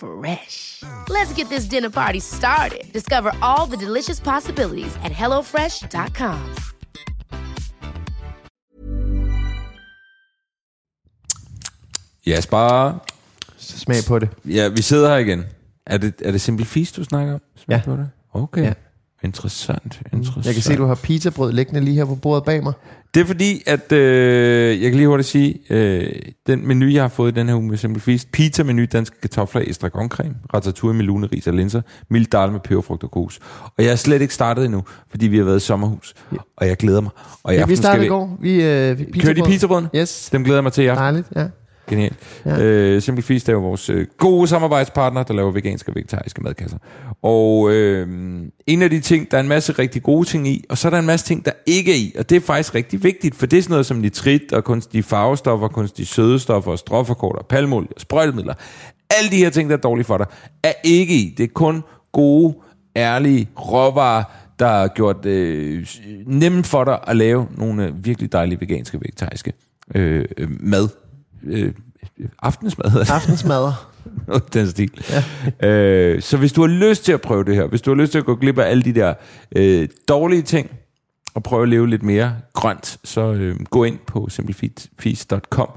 Fresh. Let's get this dinner party started. Discover all the delicious possibilities at hellofresh.com. Jasper, Smag på det. ja, vi sidder her igen. Er det, er det Simple Feast, du snakker om? Smag Ja. På det? Okay. Ja. Interessant, interessant. Jeg kan se, du har pizzabrød liggende lige her på bordet bag mig. Det er fordi, at øh, jeg kan lige hurtigt sige, øh, den menu, jeg har fået i den her uge med Simple pizza-menu, danske kartofler, estragoncreme, ratatouille med lune, ris og linser, mild dal med peberfrugt og kos. Og jeg er slet ikke startet endnu, fordi vi har været i sommerhus, og jeg glæder mig. Og i Ja, vi startede i går. Vi, øh, vi Kører de pizzabrødene? Yes. Dem glæder jeg mig til i aften. Dejligt, ja. Genialt. Ja. Øh, Simple Feast er jo vores øh, gode samarbejdspartner, der laver veganske og vegetariske madkasser. Og øh, en af de ting, der er en masse rigtig gode ting i, og så er der en masse ting, der ikke er i. Og det er faktisk rigtig vigtigt, for det er sådan noget som nitrit og kunstige farvestoffer, kunstige sødestoffer, stråforkorter, palmolie og sprøjtemidler. Alle de her ting, der er dårlige for dig, er ikke i. Det er kun gode, ærlige råvarer, der har gjort øh, nemt for dig at lave nogle øh, virkelig dejlige veganske og vegetariske øh, øh, mad. Øh, aftensmad. Noget den stil. Ja. Øh, så hvis du har lyst til at prøve det her, hvis du har lyst til at gå glip af alle de der øh, dårlige ting, og prøve at leve lidt mere grønt, så øh, gå ind på simplefeast.com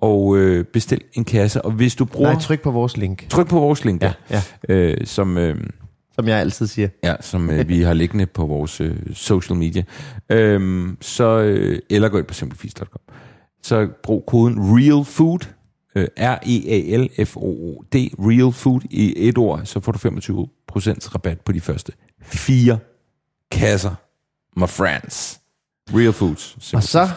og øh, bestil en kasse. Og hvis du bruger... Nej, tryk på vores link, tryk på vores link, Ja, ja, Øh, som... Øh, som jeg altid siger. Ja, som øh, vi har liggende på vores øh, social media. Øhm, så, øh, eller gå ind på simplefeast.com. Så brug koden REALFOOD, øh, R-E-A-L-F-O-O-D, REAL FOOD i et ord, så får du 25% rabat på de første fire kasser, my friends. Real Foods. Og så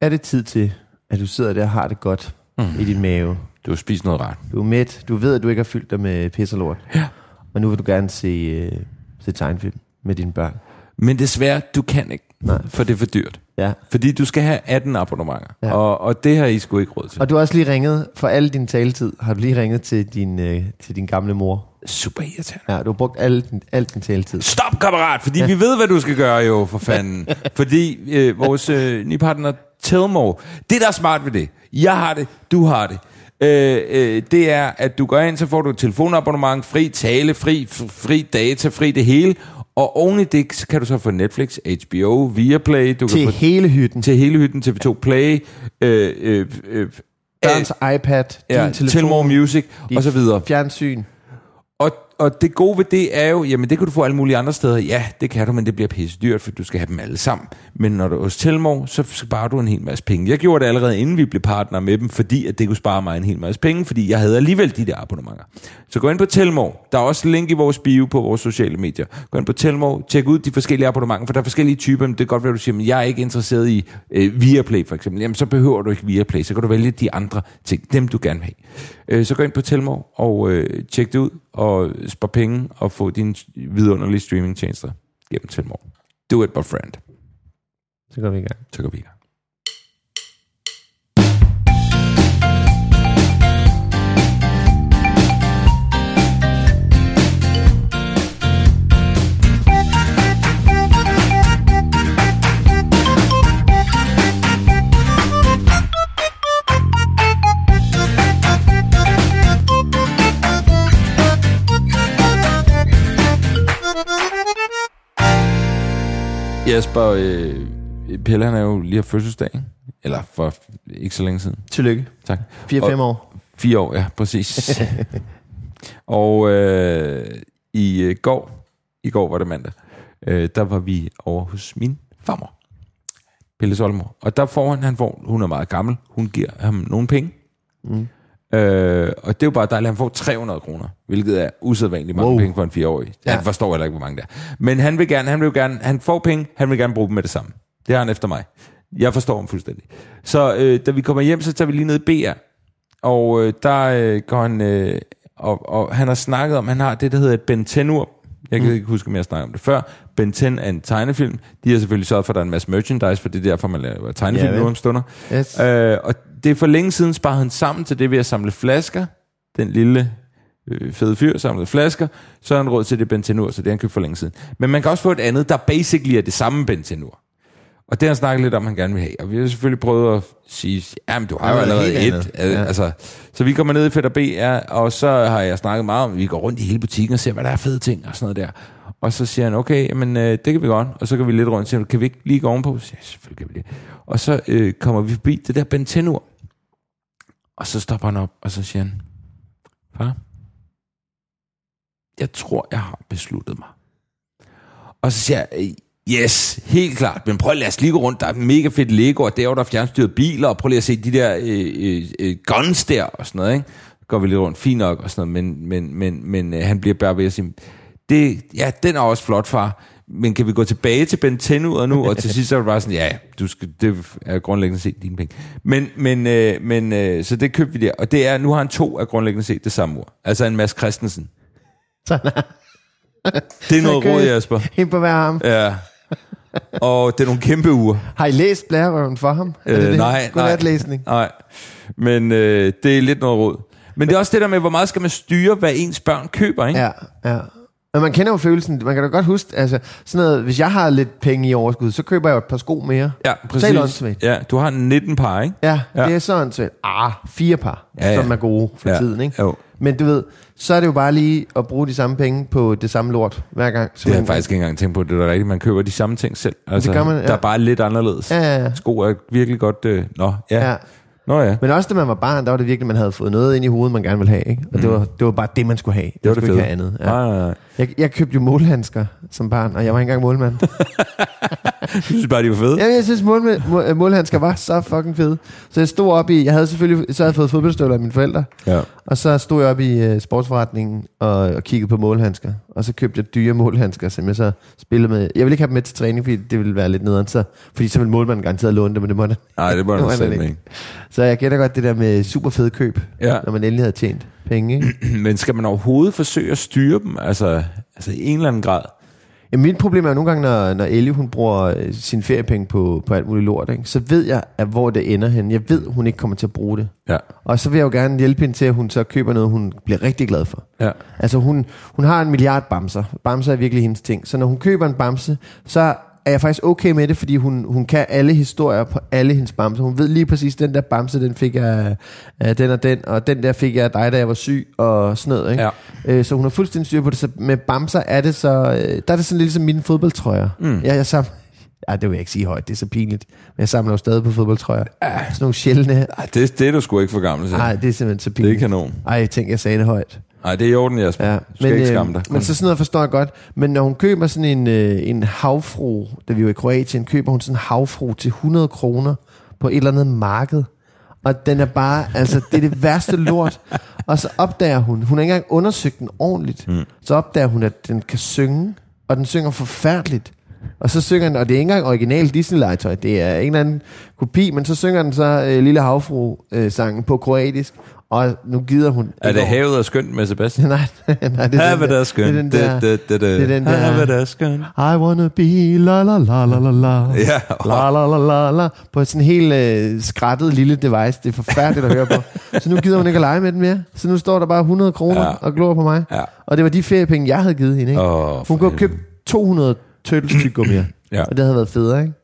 er det tid til, at du sidder der og har det godt mm. i din mave. Du har spist noget rart. Du er mæt. Du ved, at du ikke har fyldt dig med pis og lort. Ja. Og nu vil du gerne se, øh, se tegnfilm med dine børn. Men desværre, du kan ikke, Nej. for det er for dyrt. Ja. Fordi du skal have 18 abonnementer, Ja. og, og det har I sgu ikke råd til. Og du har også lige ringet, for al din taletid, har du lige ringet til din, øh, til din gamle mor. Super irriterende. Ja, du har brugt al din, al din taletid. Stop, kammerat, fordi ja. vi ved, hvad du skal gøre jo, for fanden. fordi øh, vores øh, nye partner, Telmo, det der er smart ved det, jeg har det, du har det, øh, øh, det er, at du går ind, så får du et telefonabonnement, fri tale, fri, fri data, fri det hele, og oven i det så kan du så få Netflix, HBO, Viaplay, du Til kan få hele hytten. til hele hytten, TV2 Play, øh, øh, øh, Børns iPad, din ja, telefon, Telmore Music, og så videre. fjernsyn. Og, og det gode ved det er jo, jamen det kan du få alle mulige andre steder. Ja, det kan du, men det bliver pisse dyrt, for du skal have dem alle sammen. Men når du er hos Telmor, så sparer du en hel masse penge. Jeg gjorde det allerede inden vi blev partner med dem, fordi at det kunne spare mig en hel masse penge, fordi jeg havde alligevel de der abonnementer. Så gå ind på Telmor. Der er også link i vores bio på vores sociale medier. Gå ind på Telmor, tjek ud de forskellige abonnementer, for der er forskellige typer. Men det er godt være, du siger, men jeg er ikke interesseret i øh, Viaplay for eksempel. Jamen så behøver du ikke Viaplay, så kan du vælge de andre ting, dem du gerne vil have. Øh, så gå ind på Telmor og øh, tjek det ud og spar penge og få dine vidunderlige streamingtjenester gennem Telmor. Do it, my friend. Så går vi i gang. Så går vi i gang. Jesper, øh, Pelle han er jo lige har fødselsdag, ikke? eller for ikke så længe siden. Tillykke. Tak. 4-5 Og- år. Fire år, ja, præcis. og øh, i øh, går, i går var det mandag, øh, der var vi over hos min farmor. Pelle Solmor. Og der får han, han får, hun er meget gammel, hun giver ham nogle penge. Mm. Øh, og det er jo bare dejligt, han får 300 kroner, hvilket er usædvanligt mange Wow. penge for en fireårig. Ja. Han forstår heller ikke, hvor mange det er. Men han vil gerne, han vil jo gerne, han får penge, han vil gerne bruge dem med det samme. Det har han efter mig. Jeg forstår ham fuldstændig. Så øh, da vi kommer hjem, så tager vi lige ned i BR. Og øh, der øh, går han, øh, og, og han har snakket om, han har det, der hedder et Ben 10-ur. Jeg kan ikke huske, om jeg snakkede om det før. Ben 10 er en tegnefilm. De har selvfølgelig sørget for, at der er en masse merchandise, for det er derfor, man laver tegnefilm vel. nu om stunder. Yes. Øh, og det er for længe siden sparet han sammen til det ved at samle flasker. Den lille øh, fede fyr samlede flasker. Så har han råd til det bentenur, så det har han købt for længe siden. Men man kan også få et andet, der basically er det samme bentenur. Og det har han snakket lidt om, han gerne vil have. Og vi har selvfølgelig prøvet at sige, jamen du har jo Ja, allerede et. andet. Ja. Ja. Altså, så vi kommer ned i Fætter B, ja, og så har jeg snakket meget om, at vi går rundt i hele butikken og ser, hvad der er fede ting og sådan noget der. Og så siger han, okay, men øh, det kan vi godt. Og så går vi lidt rundt og siger, kan vi ikke lige gå ovenpå? Så siger jeg, selvfølgelig kan vi det. Og så øh, kommer vi forbi det der bentenur. Og så stopper han op, og så siger han, far, jeg tror, jeg har besluttet mig. Og så siger jeg, "Øh, yes, helt klart, men prøv at lade os lige gå rundt, der er mega fedt Lego, og derovre der er fjernstyret biler, og prøv lige at se de der øh, øh, øh, guns der, og sådan noget, ikke? Går vi lidt rundt, fint nok, og sådan noget, men, men, men, men øh, han bliver bare ved at sige, det, ja, den er også flot, far, men kan vi gå tilbage til Ben 10 ud nu? Og til sidst så var det bare sådan, ja, du skal, det er grundlæggende set dine penge. Men, men, øh, men øh, så det købte vi der. Og det er, nu har han to af grundlæggende set det samme ord. Altså en Mads Christensen. Sådan. Det er noget råd, Jasper. En på hver arm. Ja. Og det er nogle kæmpe uger. Har I læst blærerøven for ham? Er det Øh, det? nej, nej. Godnatlæsning. Nej, men øh, det er lidt noget råd. Men det er også det der med, hvor meget skal man styre, hvad ens børn køber, ikke? Ja, ja. Men man kender jo følelsen, man kan da godt huske, altså sådan noget, hvis jeg har lidt penge i overskud, så køber jeg jo et par sko mere. ja præcis. Ja, du har 19 par, ikke? Ja, Ja. det er sådan set. Ah, fire par, ja, ja. som er gode for Ja. tiden, ikke? Jo. Men du ved, så er det jo bare lige at bruge de samme penge på det samme lort hver gang. Det har jeg faktisk ikke engang tænkt på. Det er da rigtigt, man køber de samme ting selv. Altså, gør man, ja. Der er bare lidt anderledes. Ja, ja, ja. Sko er virkelig godt... Øh, nå, ja. ja. Nå ja. Men også da man var barn, der var det virkelig, man havde fået noget ind i hovedet, man gerne ville have. Ikke? Og mm. det, var, det var bare det, man skulle have. Det var det skulle fede. ikke have andet. Ja. Nej, nej, nej. Jeg, jeg købte jo målhandsker som barn, og jeg var ikke engang målmand. Jeg synes bare, de var fede. Jamen, jeg synes, mål, mål, målhandsker var så fucking fede. Så jeg stod op i, jeg havde selvfølgelig, så havde jeg fået fodboldstøvler af mine forældre, Ja. og så stod jeg op i uh, sportsforretningen og, og kiggede på målhandsker. Og så købte jeg dyre målhandsker, som jeg så spillede med. Jeg ville ikke have dem med til træning, fordi det ville være lidt nederen, så, fordi så ville målmanden garanteret låne dem, men det måtte Nej, det noget var selv ikke. Så jeg gætter godt det der med super fede køb, Ja. når man endelig havde tjent penge. Ikke? Men skal man overhovedet forsøge at styre dem? Altså, altså i en eller anden grad. Jamen, mit problem er jo nogle gange, når, når Ellie hun bruger øh, sine feriepenge på, på alt muligt lort, ikke? så ved jeg, at hvor det ender hen. Jeg ved, hun ikke kommer til at bruge det. Ja. Og så vil jeg jo gerne hjælpe hende til, at hun så køber noget, hun bliver rigtig glad for. Ja. Altså hun, hun har en milliard bamser. Bamser er virkelig hendes ting. Så når hun køber en bamse, så er jeg faktisk okay med det, fordi hun, hun kan alle historier på alle hendes bamser. Hun ved lige præcis, den der bamse, den fik jeg af den og den, og den der fik jeg af dig, da jeg var syg, og sådan noget. Ikke? Ja. Øh, så hun har fuldstændig styr på det. Så med bamser er det så, øh, der er det sådan lidt ligesom mine fodboldtrøjer. Mm. Jeg, jeg samler, ja, det vil jeg ikke sige højt, det er så pinligt. Men jeg samler jo stadig på fodboldtrøjer. Sådan nogle sjældne. Ej, det, det er du sgu ikke for gammel til. Nej, det er simpelthen så det er pinligt. kanon. Ej, jeg tænkte, jeg sagde det højt. Nej, det er i orden, Jasper. Ja, du skal ikke skamme dig. men så sådan noget forstår jeg godt. Men når hun køber sådan en, øh, en havfru, da vi var i Kroatien, køber hun sådan en havfru til 100 kroner på et eller andet marked. Og den er bare, altså det er det værste lort. Og så opdager hun, hun har ikke engang undersøgt den ordentligt. Mm. Så opdager hun, at den kan synge, og den synger forfærdeligt. Og så synger den, og det er ikke engang original Disney-legetøj, det er en eller anden kopi, men så synger den så øh, Lille Havfru-sangen på kroatisk, og nu gider hun... er det havet er skønt med Sebastian? nej, nej, det er den Havet der- er skønt. Det er den der, det, det, det er den der- Havet er skønt. I wanna be la la la la la la. Ja. La la la la la. På sådan en helt øh, skrættet lille device. Det er forfærdeligt at høre på. Så nu gider hun ikke at lege med den mere. Så nu står der bare 100 kroner Ja. og glor på mig. Ja. Og det var de feriepenge, jeg havde givet hende. Ikke? For hun kunne have købt 200 turtlestykker Ja. Og det havde været federe, ikke?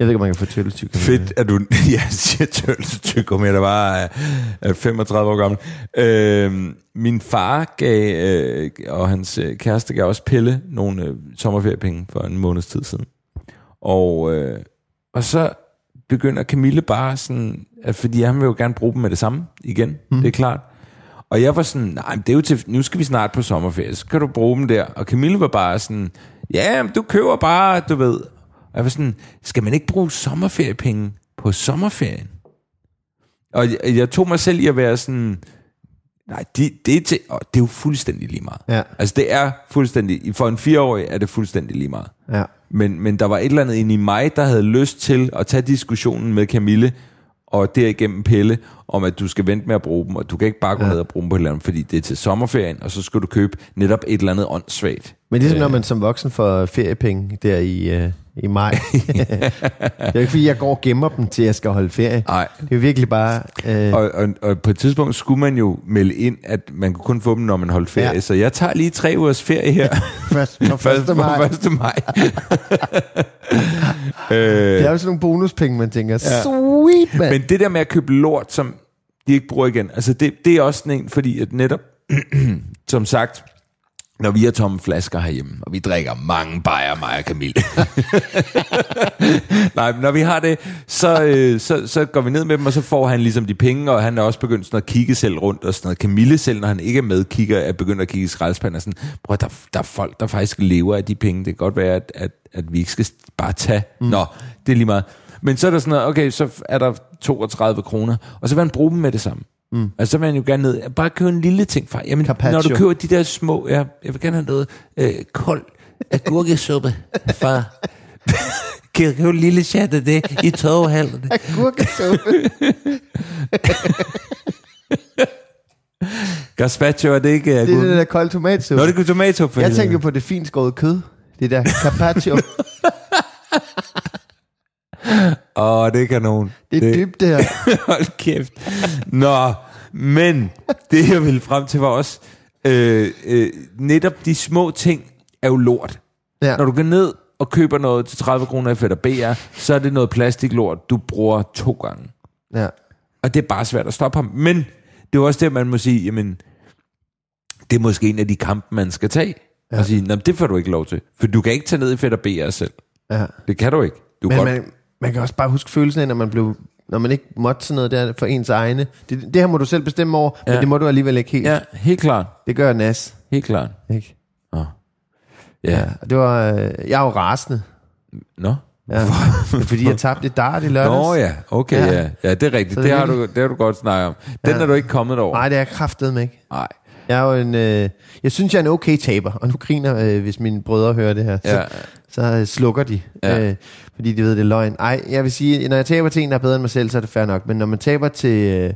Jeg ved ikke, om man kan få turtlestykker Fedt, at du ja, siger tølsetykker med, der var øh, 35 år gammel. Øh, min far gav, øh, og hans øh, kæreste gav også Pelle nogle øh, sommerferiepenge for en måneds tid siden. Og, øh, og så begynder Camille bare sådan, at fordi han vil jo gerne bruge dem med det samme igen, mm. det er klart. Og jeg var sådan, nej, det er jo til, nu skal vi snart på sommerferie, så kan du bruge dem der. Og Camille var bare sådan, ja, du køber bare, du ved. Og jeg var sådan, skal man ikke bruge sommerferiepenge på sommerferien? Og jeg, jeg tog mig selv i at være sådan, nej, det, det, er, til, og det er jo fuldstændig lige meget. Ja. Altså det er fuldstændig, for en fireårig er det fuldstændig lige meget. Ja. Men, men der var et eller andet inde i mig, der havde lyst til at tage diskussionen med Camille, og derigennem Pelle, om at du skal vente med at bruge dem, og du kan ikke bare gå ja. ned og bruge dem på et eller andet, fordi det er til sommerferien, og så skal du købe netop et eller andet åndssvagt. Men ligesom når man som voksen får feriepenge der i, øh, i maj. det er jo ikke fordi, jeg går og gemmer dem til, jeg skal holde ferie. Nej. Det er virkelig bare... Øh, Og, og, og på et tidspunkt skulle man jo melde ind, at man kunne kun få dem, når man holdt ferie. Ja. Så jeg tager lige tre ugers ferie her. først, for 1. maj. 1. maj. Det er jo sådan nogle bonuspenge, man tænker, ja. sweet, mand. Men det der med at købe lort, som de ikke bruger igen, altså det, det er også sådan en, fordi at netop, som sagt, når vi har tomme flasker herhjemme, og vi drikker mange bajer, mig og Camille. Nej, men når vi har det, så, øh, så, så går vi ned med dem, og så får han ligesom de penge, og han er også begyndt sådan at kigge selv rundt, og sådan noget. Camille selv, når han ikke er med, kigger, er begyndt at kigge i skraldespanden, og sådan, prøv, der, der er folk, der faktisk lever af de penge. Det kan godt være, at, at, at vi ikke skal bare tage. Mm. Nå, det er lige meget. Men så er der sådan noget, okay, så er der 32 kroner, og så vil han bruge dem med det samme. Mm. Altså, så vil han jo gerne ned, bare købe en lille ting fra. Jamen, Carpaccio. når du køber de der små, ja, jeg vil gerne have noget øh, kold agurkesuppe fra... kan jeg købe en lille chat af det i toghallen? Agurkesuppe. Gazpacho, er det ikke Det er agurke? det der kolde tomatsuppe. Nå, det er tomatsuppe. Jeg tænker på det fint skåret kød. Det der carpaccio. Åh, det er kanon. Det er dybt, det her. Hold kæft. Nå, men det jeg ville frem til var også, øh, øh, netop de små ting er jo lort. Ja. Når du går ned og køber noget til 30 kroner i Fætter BR, så er det noget plastiklort, du bruger to gange. ja. Og det er bare svært at stoppe ham. Men det er også det, man må sige, jamen, det er måske en af de kampe, man skal tage. Ja. Og sige, "Nå, men det får du ikke lov til. For du kan ikke tage ned i Fætter BR selv. ja. Det kan du ikke. Du Men godt... man, man kan også bare huske følelsen af, når man blev når man ikke måtte sådan noget der for ens egne. Det, det her må du selv bestemme over, ja. Ja. men det må du alligevel ikke helt. Ja, helt klart. Det gør Nas. Helt klart. Ikke? Nå. Ja. Og det var, øh, jeg jo rasende, Nå. ja. fordi jeg tabte et dart i lørdags. Nå ja, okay, Ja. ja. Ja, det er rigtigt. Så Det, det har du, det har du godt snakket om. Den Ja. er du ikke kommet over. Nej, det er kraftet med ikke. Nej. Jeg er jo en, øh, jeg synes, jeg er en okay taber, og nu griner, øh, hvis mine brødre hører det her. Så, Ja. så øh, slukker de, Ja. øh, fordi de ved, det er løgn. Ej, jeg vil sige, når jeg taber til en, der er bedre end mig selv, så er det fair nok. Men når man taber til øh,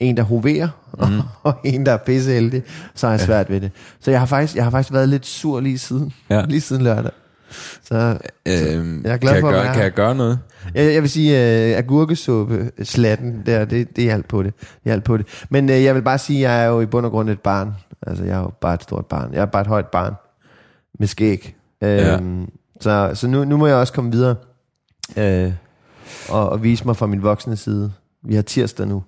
en, der hoverer, mm. og en, der er pisseheldig, så er jeg svært ved det. Så jeg har faktisk, jeg har faktisk været lidt sur lige siden, Ja. lige siden lørdag. Så Øhm, Jeg er glad kan, for jeg gøre, være kan jeg gøre noget? jeg, jeg vil sige, uh, agurkesuppe, slatten der, det, det hjalp på det. det hjalp på det. Men uh, jeg vil bare sige, at jeg er jo i bund og grund et barn. Altså, jeg er jo bare et stort barn. Jeg er bare et højt barn med skæg. Ja. Så, så nu, nu må jeg også komme videre øh, og, og vise mig fra min voksne side. Vi har tirsdag nu.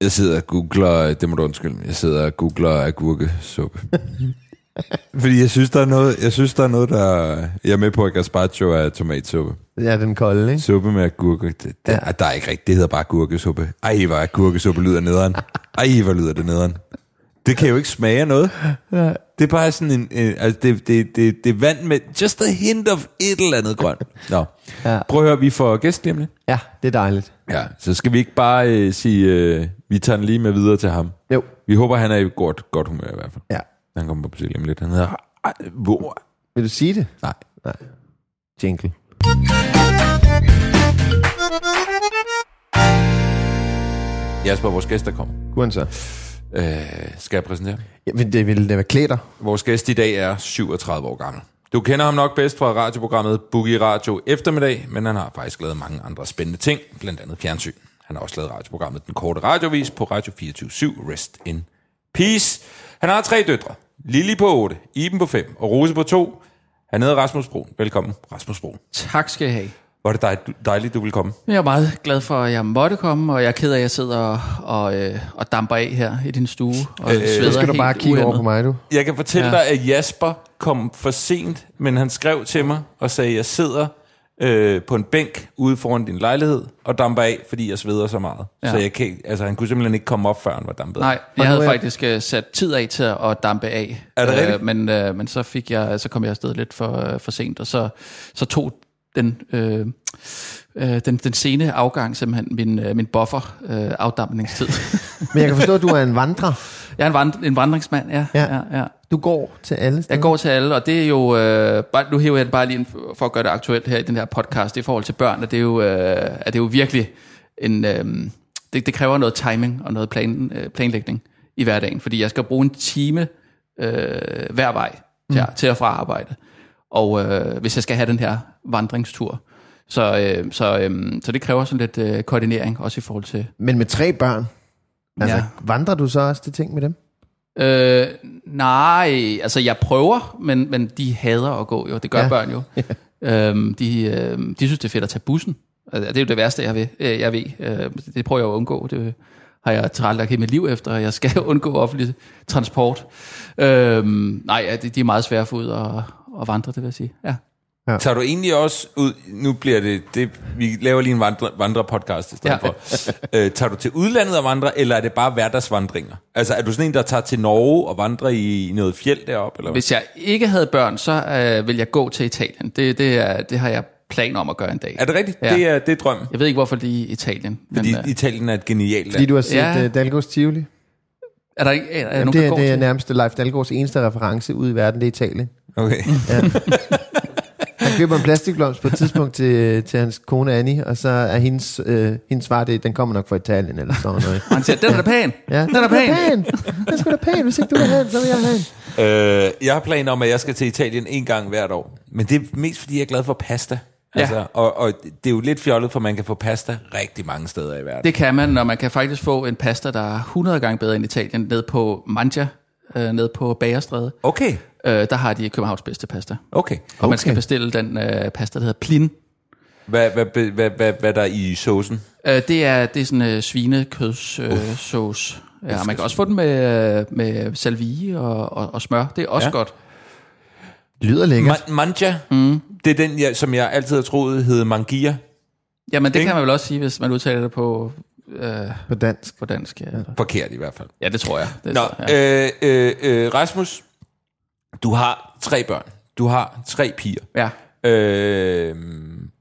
Jeg sidder og googler, det må du undskylde, jeg sidder og googler agurkesuppe. Fordi jeg synes, der er noget, jeg synes, der er noget, der... Jeg er med på, at gazpacho er tomatsuppe. Ja, den kolde, ikke? Suppe med agurke. Det, det, Ja. ja. Der er ikke rigtigt. Det hedder bare agurkesuppe. Ej, hvor agurkesuppe lyder nederen. Ej, hvor lyder det nederen. Det kan jo ikke smage noget. Det er bare sådan en... en altså, det, det, det, det er vand med just a hint of et eller andet grønt. Nå. Ja. Prøv at høre, vi får gæst lige om lidt. Ja, det er dejligt. Ja, så skal vi ikke bare øh, sige, øh, vi tager den lige med videre til ham. Jo. Vi håber, han er i godt, godt humør i hvert fald. Ja. Han kommer på besøg lige om lidt. Han hedder... Ej, hvor? Vil du sige det? Nej. Nej. Jingle. Jasper, vores gæst, der kommer. Kunne så? Øh, skal jeg præsentere? Ja, men det ville det være klæder. Vores gæst i dag er 37 år gammel. Du kender ham nok bedst fra radioprogrammet Boogie Radio Eftermiddag, men han har faktisk lavet mange andre spændende ting, blandt andet fjernsyn. Han har også lavet radioprogrammet Den Korte Radiovis på Radio 24 Rest in Peace. Han har tre døtre. Lili på 8, Iben på 5 og Rose på 2. Han hedder Rasmus Brun. Velkommen, Rasmus Brun. Tak skal I have. Er det dej- dejligt, du vil komme. Jeg er meget glad for, at jeg måtte komme, og jeg er ked af, at jeg sidder og, og, øh, og damper af her i din stue. Og øh, sveder skal du bare kigge over uhæmmet. på mig, du. Jeg kan fortælle Ja. dig, at Jasper kom for sent, men han skrev til mig og sagde, at jeg sidder øh, på en bænk ude foran din lejlighed og damper af, fordi jeg sveder så meget. Ja. Så jeg kan, altså, han kunne simpelthen ikke komme op, før han var dampet. Nej, jeg havde jeg- faktisk øh, sat tid af til at dampe af. Er det Øh, rigtigt? Men, øh, men så, fik jeg, så kom jeg afsted lidt for, øh, for sent, og så, så tog den, øh, øh, den, den sene afgang, simpelthen min, øh, min buffer øh, afdampningstid. Men jeg kan forstå, at du er en vandrer. jeg er en, vand, en vandringsmand, ja. Ja. ja, ja. Du går til alle steder. Jeg går til alle, og det er jo, øh, bare, nu hæver jeg den bare lige ind for- at gøre det aktuelt her i den her podcast, i forhold til børn, at det er jo, øh, at det er jo virkelig en, øh, det, det kræver noget timing og noget plan, øh, planlægning i hverdagen, fordi jeg skal bruge en time øh, hver vej til, mm. til at fra arbejde, og øh, hvis jeg skal have den her vandringstur, så, øh, så, øh, så det kræver sådan lidt øh, koordinering, også i forhold til, Men med tre børn. Altså, Ja. ja. vandrer du så også til ting med dem? Øh, nej, altså jeg prøver, men, men de hader at gå jo. Det gør ja. Ja. børn jo. øhm, de, øh, de synes, det er fedt at tage bussen. Altså, det er jo det værste, jeg ved. Øh, Jeg ved. Øh, det prøver jeg at undgå. Det har jeg tilrettelagt hele mit liv efter, jeg skal undgå offentlig transport. Øhm, nej, ja, de, de er meget svære at få ud og, og vandre, det vil jeg sige. Ja. Tager du egentlig også ud, nu bliver det, det vi laver lige en vandre, vandrepodcast i stedet Ja. ja. for. Øh, tager du til udlandet og vandre, eller er det bare hverdagsvandringer? Altså er du sådan en, der tager til Norge og vandrer i noget fjeld deroppe? Eller hvad? Hvis jeg ikke havde børn, så øh, vil jeg gå til Italien. Det, det, er, det har jeg planer om at gøre en dag. Er det rigtigt? Ja. Ja. Det, er, det er drømmen. Jeg ved ikke, hvorfor lige Italien. Fordi Men, øh, Italien er et genialt Fordi land. du har set Ja. ja. uh, Dalgos Tivoli? er der ikke er, er Jamen, nogen, det, der er, går det er nærmest Leif Dalgaards eneste reference ud i verden, det er Italien. Okay. Han køber en plastikblomst på et tidspunkt til, til hans kone Annie, og så er hendes, øh, hendes svar, det, den kommer nok fra Italien eller sådan noget. Han siger, den er da pæn. Ja, Den er da pæn. pæn. Den skal da pæn. Hvis ikke du vil have den, så vil jeg have den. Øh, jeg har planer om, at jeg skal til Italien en gang hvert år. Men det er mest, fordi jeg er glad for pasta. Ja. Altså, og, og det er jo lidt fjollet, for man kan få pasta rigtig mange steder i verden. Det kan man, når man kan faktisk få en pasta, der er 100 gange bedre end Italien, ned på Mangia, øh, ned på Bagerstræde. Okay, Øh, der har de Københavns bedste pasta. okay. Og man skal Okay. bestille den øh, pasta, der hedder plin. Hvad, hvad, hvad, hvad, hvad, hvad er der i saucen? Øh, det er, det er sådan en øh, svinekøds øh. Ja, man kan også få den med, med salvie og, og, og smør. Det er også ja. Godt. Lyder lækkert. Ma- manja, mm. det er den, jeg, som jeg altid har troet hed mangia. Jamen, det Ikke? kan man vel også sige, hvis man udtaler det på, øh, På dansk. på dansk. Ja. Forkert i hvert fald. ja, det tror jeg. Det Nå, tror jeg. øh, øh, øh, Rasmus, du har tre børn. Du har tre piger. Ja. Øh,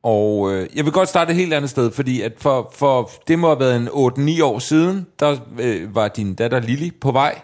og øh, jeg vil godt starte et helt andet sted, fordi at for, for det må have været en 8-9 år siden, der øh, var din datter Lili på vej,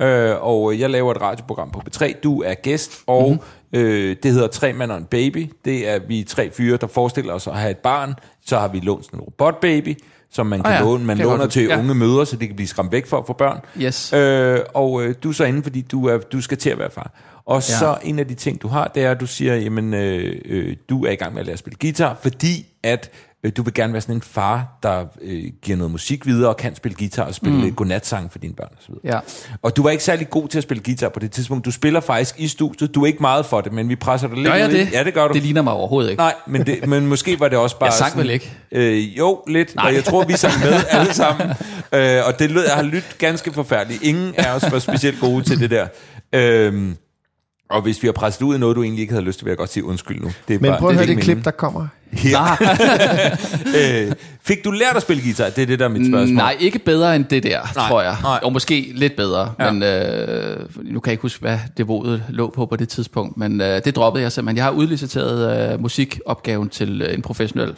øh, og jeg laver et radioprogram på B3. Du er gæst, og mm-hmm. øh, det hedder Tre mand og en baby. Det er vi tre fyre, der forestiller os at have et barn. Så har vi lånt en robotbaby, som man kan Ah ja, låne. Man kan låner til. Ja. unge mødre, så de kan blive skræmt væk for at få børn. Yes. Øh, og øh, du er så inde, fordi du, er, du skal til at være far. Og ja. så en af de ting, du har, det er, at du siger, jamen, øh, øh, du er i gang med at lære at spille guitar, fordi at øh, du vil gerne være sådan en far, der øh, giver noget musik videre, og kan spille guitar og spille mm. godnatsang for dine børn osv. Ja. Og du var ikke særlig god til at spille guitar på det tidspunkt. Du spiller faktisk i studiet. Du er ikke meget for det, men vi presser dig lidt Gør jeg ud det? Ja, det gør du. Det ligner mig overhovedet ikke. Nej, men, det, men måske var det også bare Jeg sang sådan, vel ikke? Øh, jo, lidt. Nej. Og jeg tror, vi sang med alle sammen. Øh, og det lød, jeg har lyttet ganske forfærdeligt. Ingen af os var specielt gode til det der. Øhm, og hvis vi har presset ud i noget, du egentlig ikke havde lyst til, vil jeg godt sige undskyld nu. Det er Men bare, prøv at det er høre det ikke klip, der kommer. øh, fik du lært at spille guitar? Det er det, der er mit spørgsmål. Nej, ikke bedre end det der, Nej, nej, tror jeg. nej. Og måske lidt bedre, Ja. ja. men øh, nu kan jeg ikke huske, hvad niveauet lå på på det tidspunkt, men øh, det droppede jeg simpelthen. Jeg har udliciteret øh, musikopgaven til øh, en professionel,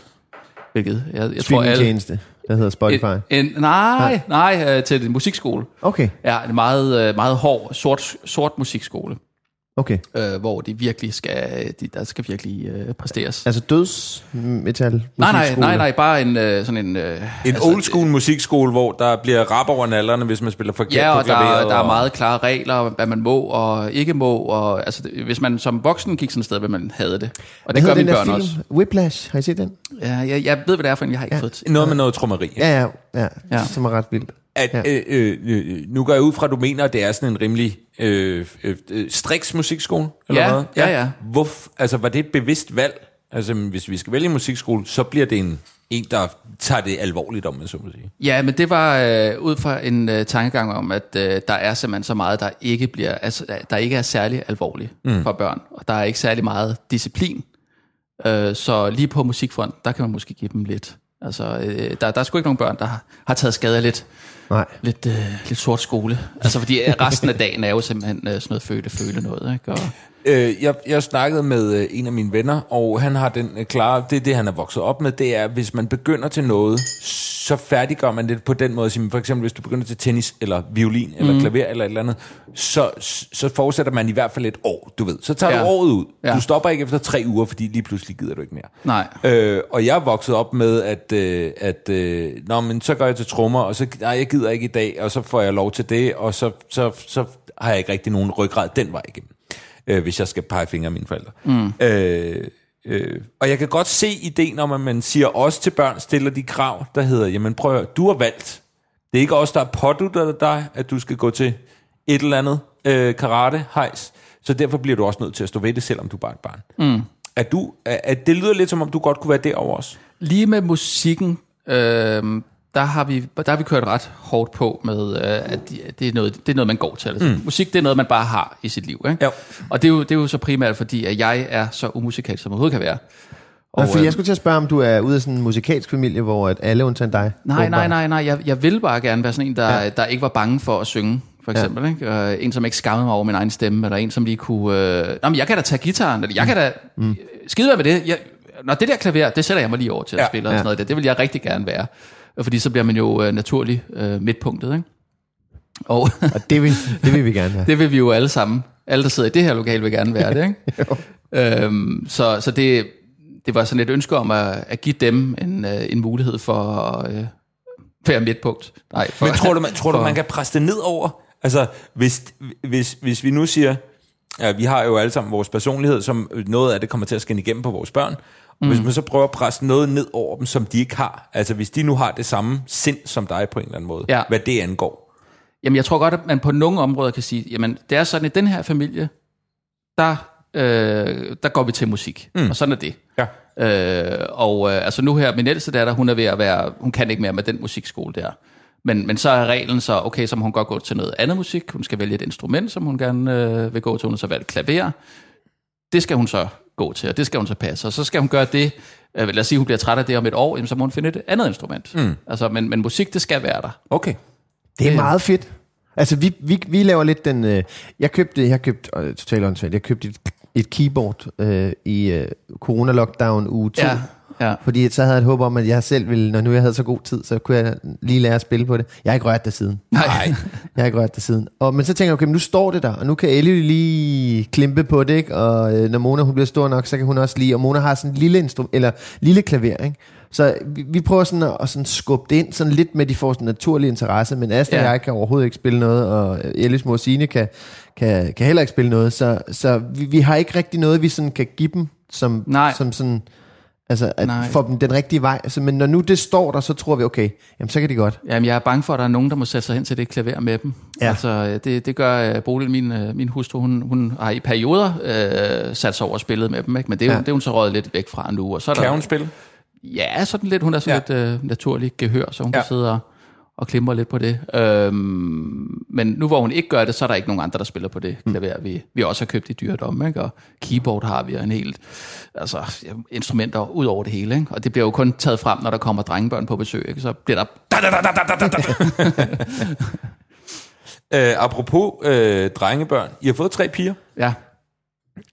hvilket jeg, jeg tror alle... Streamingtjeneste, der hedder Spotify. En, en, nej, nej, øh, til en musikskole. Okay, Ja, en meget, øh, meget hård, sort, sort musikskole, okay. øh, hvor det virkelig skal, de, der skal virkelig øh, præsteres. Altså dødsmetal Nej, nej, nej, nej, bare en øh, sådan en... Øh, En old school musikskole, hvor der bliver rap over nallerne, hvis man spiller forkert Ja, på og der, klaveret. er- der er meget klare regler, hvad man må og ikke må. Og, altså, hvis man som voksen gik sådan et sted, vil man have det. Og Hvad det gør hedder den mine der børn film? også. Whiplash, har I set den? Ja, jeg, jeg ved, hvad det er for en, jeg har ikke ja. fået Noget med noget trommeri. Ja, ja, ja, ja. Ja. som er ret vildt. At, Ja. øh, øh, øh, nu går jeg ud fra, at du mener, at det er sådan en rimelig øh, øh, øh, striks musikskole? Eller Ja, hvad? ja, ja. Hvorf, altså, var det et bevidst valg? Altså, hvis vi skal vælge en musikskole, så bliver det en, en der tager det alvorligt, om man så må sige. Ja, men det var øh, ud fra en øh, tankegang om, at øh, der er simpelthen så meget, der ikke bliver, altså, der ikke er særlig alvorligt mm. for børn. Og der er ikke særlig meget disciplin. Øh, så lige på musikfront, der kan man måske give dem lidt Altså, øh, der, der er sgu ikke nogen børn, der har, har taget skade af lidt, Nej. lidt, øh, lidt sort skole. Altså, fordi øh, resten af dagen er jo simpelthen øh, sådan noget føle-føle noget, ikke? Og, Øh, jeg, jeg snakkede med øh, en af mine venner, og han har den øh, klare, det er det, han er vokset op med, det er, hvis man begynder til noget, så færdiggør man det på den måde. Sige, For eksempel, hvis du begynder til tennis, eller violin, eller klaver, eller et eller andet, så, så forudsætter man i hvert fald et år, du ved. Så tager. Ja. du året ud. Ja. Du stopper ikke efter tre uger, fordi lige pludselig gider du ikke mere. nej. Øh, og jeg er vokset op med, at, øh, at øh, nå, men så går jeg til trommer, og så nej, jeg gider ikke i dag, og så får jeg lov til det, og så, så, så har jeg ikke rigtig nogen ryggrad den vej igennem, øh, hvis jeg skal pege fingre af mine forældre. Mm. Øh, øh, og jeg kan godt se ideen om, at man siger også til børn, stiller de krav, der hedder, jamen prøv at, du har valgt. Det er ikke os, der har påduttet dig, at du skal gå til et eller andet øh, karate, hejs. Så derfor bliver du også nødt til at stå ved det, selvom du er bare et barn. Mm. Er du, er, er, det lyder lidt som om, du godt kunne være derovre også. Lige med musikken, øh, der, har vi, der har vi kørt ret hårdt på med, øh, at de- det er, noget, det er noget, man går til. Altså, mm. Musik, det er noget, man bare har i sit liv. Ikke? Jo. Og det er, jo, det er jo så primært, fordi at jeg er så umusikalsk, som overhovedet kan være. Og, fordi øh, jeg skulle til at spørge, om du er ude af sådan en musikalsk familie, hvor at alle undtagen dig... Nej, nej, nej, nej. Jeg, jeg vil bare gerne være sådan en, der, ja. der ikke var bange for at synge, for eksempel. Ja. Ikke? En, som ikke skammede mig over min egen stemme, eller en, som lige kunne... Uh, Nå, men jeg kan da tage gitaren, eller jeg kan da... Mm. Skide med det. Jeg, når det der klaver, det sætter jeg mig lige over til at Ja. spille, og sådan noget. der. Det vil jeg rigtig gerne være. Fordi så bliver man jo uh, naturligt uh, midtpunktet, ikke? Og Og det vil, det vil vi gerne have. det vil vi jo alle sammen. Alle, der sidder i det her lokal, vil gerne være det, ikke? øhm, så så det, det var sådan et ønske om at, at give dem en, øh, en mulighed for at øh, være midtpunkt. Nej, for, Men tror du, man, tror du, for- man kan presse det ned over? Altså, hvis, hvis, hvis vi nu siger, ja, vi har jo alle sammen vores personlighed, som noget af det kommer til at skinne igennem på vores børn, og hvis man så prøver at presse noget ned over dem, som de ikke har, altså hvis de nu har det samme sind som dig på en eller anden måde, Ja. hvad det angår. Jamen, jeg tror godt, at man på nogle områder kan sige, jamen, det er sådan, i den her familie, der, øh, der går vi til musik. Mm. Og sådan er det. Ja. Øh, og øh, altså nu her, min ældste datter, hun er ved at være, hun kan ikke mere med den musikskole der. Men, men så er reglen så, okay, så må hun godt gå til noget andet musik. Hun skal vælge et instrument, som hun gerne øh, vil gå til. Hun har så valgt klaver. Det skal hun så gå til, og det skal hun så passe. Og så skal hun gøre det, øh, lad os sige, hun bliver træt af det om et år, jamen, så må hun finde et andet instrument. Mm. Altså, men, men musik, det skal være der. Okay. Det er Det- meget fedt. Altså, vi, vi, vi laver lidt den... Øh, jeg købte, jeg købte øh, totalt åndssvagt, jeg købte et, et keyboard øh, i øh, corona-lockdown uge 2. Ja, ja. Fordi så havde jeg et håb om, at jeg selv ville, når nu jeg havde så god tid, så kunne jeg lige lære at spille på det. Jeg har ikke rørt det siden. Nej. Jeg har ikke rørt det siden. Og, men så tænker jeg, okay, men nu står det der, og nu kan Ellie lige klimpe på det, ikke? Og øh, når Mona hun bliver stor nok, så kan hun også lige, og Mona har sådan en lille, instrum, eller lille klaver, ikke? Så vi, vi prøver sådan at, at sådan skubbe det ind, sådan lidt med de får sådan naturlig interesse, men Asta. Ja. og jeg kan overhovedet ikke spille noget, og Ellis mor Signe kan, kan, kan heller ikke spille noget, så, så vi, vi har ikke rigtig noget, vi sådan kan give dem, som, Nej. som sådan, altså at Nej. få dem den rigtige vej. Altså, men når nu det står der, så tror vi, okay, jamen så kan de godt. Jamen, jeg er bange for, at der er nogen, der må sætte sig hen til det klaver med dem. Ja. Altså, øh, det, det gør uh, Bodil, min, uh, min hustru, hun, hun har i perioder uh, sat sig over og spillet med dem, ikke? men det er, ja. Det er hun så røget lidt væk fra nu. Og så er Kan der, hun spille? Ja, sådan lidt. Hun er sådan Ja. lidt uh, naturlig gehør, så hun ja. kan sidde og, og klimre lidt på det. Øhm, men nu hvor hun ikke gør det, så er der ikke nogen andre, der spiller på det klaver, vi, vi også har købt i dyredom. Ikke? Og keyboard har vi, og en helt altså, ja, instrumenter ud over det hele. Ikke? Og det bliver jo kun taget frem, når der kommer drengebørn på besøg. Ikke? Så bliver der... Da, da, da, da, da, da, da. Øh, apropos øh, drengebørn, I har fået tre piger. Ja.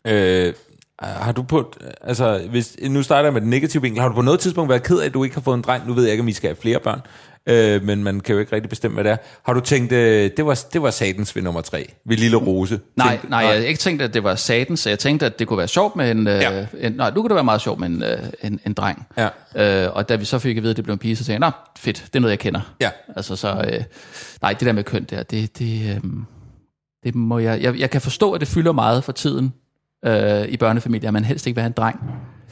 Øh, har du på, altså hvis, nu starter jeg med den negative vinkel, har du på noget tidspunkt været ked af, at du ikke har fået en dreng? Nu ved jeg ikke, om I skal have flere børn, øh, men man kan jo ikke rigtig bestemme, hvad det er. Har du tænkt, øh, det, var, det var satans ved nummer tre, ved Lille Rose? Nej, Tænkte- nej, jeg havde ikke tænkt, at det var satans. Jeg tænkte, at det kunne være sjovt med en... Ja. Ja. en nej, nu kunne det være meget sjovt med en, øh, en, en dreng. Ja. Øh, og da vi så fik at vide, at det blev en pige, så tænkte jeg, nå, fedt, det er noget, jeg kender. Ja. Altså så... Øh, nej, det der med køn der, det... det øh, det må jeg, jeg, jeg kan forstå, at det fylder meget for tiden øh, i børnefamilier, man helst ikke vil have en dreng.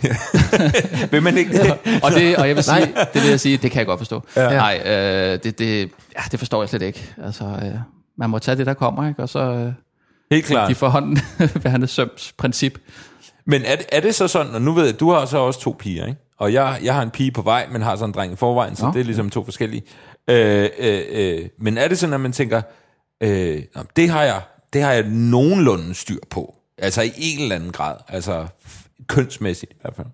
Vil man ikke det? Og det, og jeg vil sige, det vil jeg sige, det kan jeg godt forstå. Ja. Nej, øh, det, det, ja, det forstår jeg slet ikke. Altså, øh, man må tage det, der kommer, ikke? Og så... Øh, Helt klart. de får hånden ved hans søms princip. Men er det, er det så sådan, og nu ved jeg, du har så også to piger, ikke? Og jeg, jeg har en pige på vej, men har så en dreng i forvejen, så Nå. det er ligesom to forskellige. Øh, øh, øh, men er det sådan, at man tænker, øh, det, har jeg, det har jeg nogenlunde styr på. Altså i en eller anden grad. Altså kønsmæssigt i hvert fald.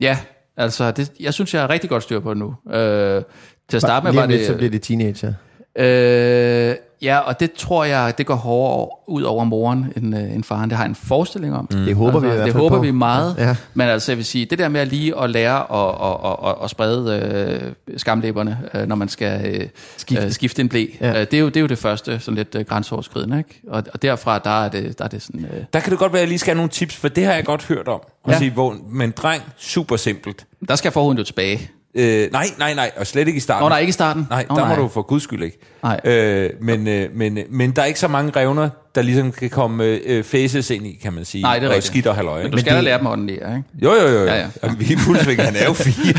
Ja, Altså, det, jeg synes, jeg har rigtig godt styr på det nu. Øh, til at starte med Lige var det... så bliver det teenager. Øh, ja, og det tror jeg, det går hårdere ud over moren end, øh, end faren. Det har jeg en forestilling om. Mm. Det håber vi i hvert Det fald håber på. vi meget. Ja. Men altså, jeg vil sige, det der med at lige at lære at, at, at, at, at sprede øh, skamlæberne, øh, når man skal øh, Skifte. øh, skifte en blæ, Ja. øh, det, er jo, det er jo det første sådan lidt øh, grænseoverskridende. Ikke? Og, og derfra, der er det, der er det sådan... Øh, Der kan det godt være, at jeg lige skal have nogle tips, for det har jeg godt hørt om. Ja. sige, hvor, men dreng, super simpelt. der skal forhuden jo tilbage. Øh, nej, nej, nej, og slet ikke i starten. Nå, nej, ikke i starten. Nej, Nå, der må du for guds skyld ikke. Nej. Øh, men, øh, men, men der er ikke så mange revner, der ligesom kan komme øh, faces ind i, kan man sige. Nej, det er og skidt og halløj. Men du skal da lære dem ordentligt, ikke? Jo, jo, jo. jo. Ja, ja. Og vi er fuldsving, han er jo fire.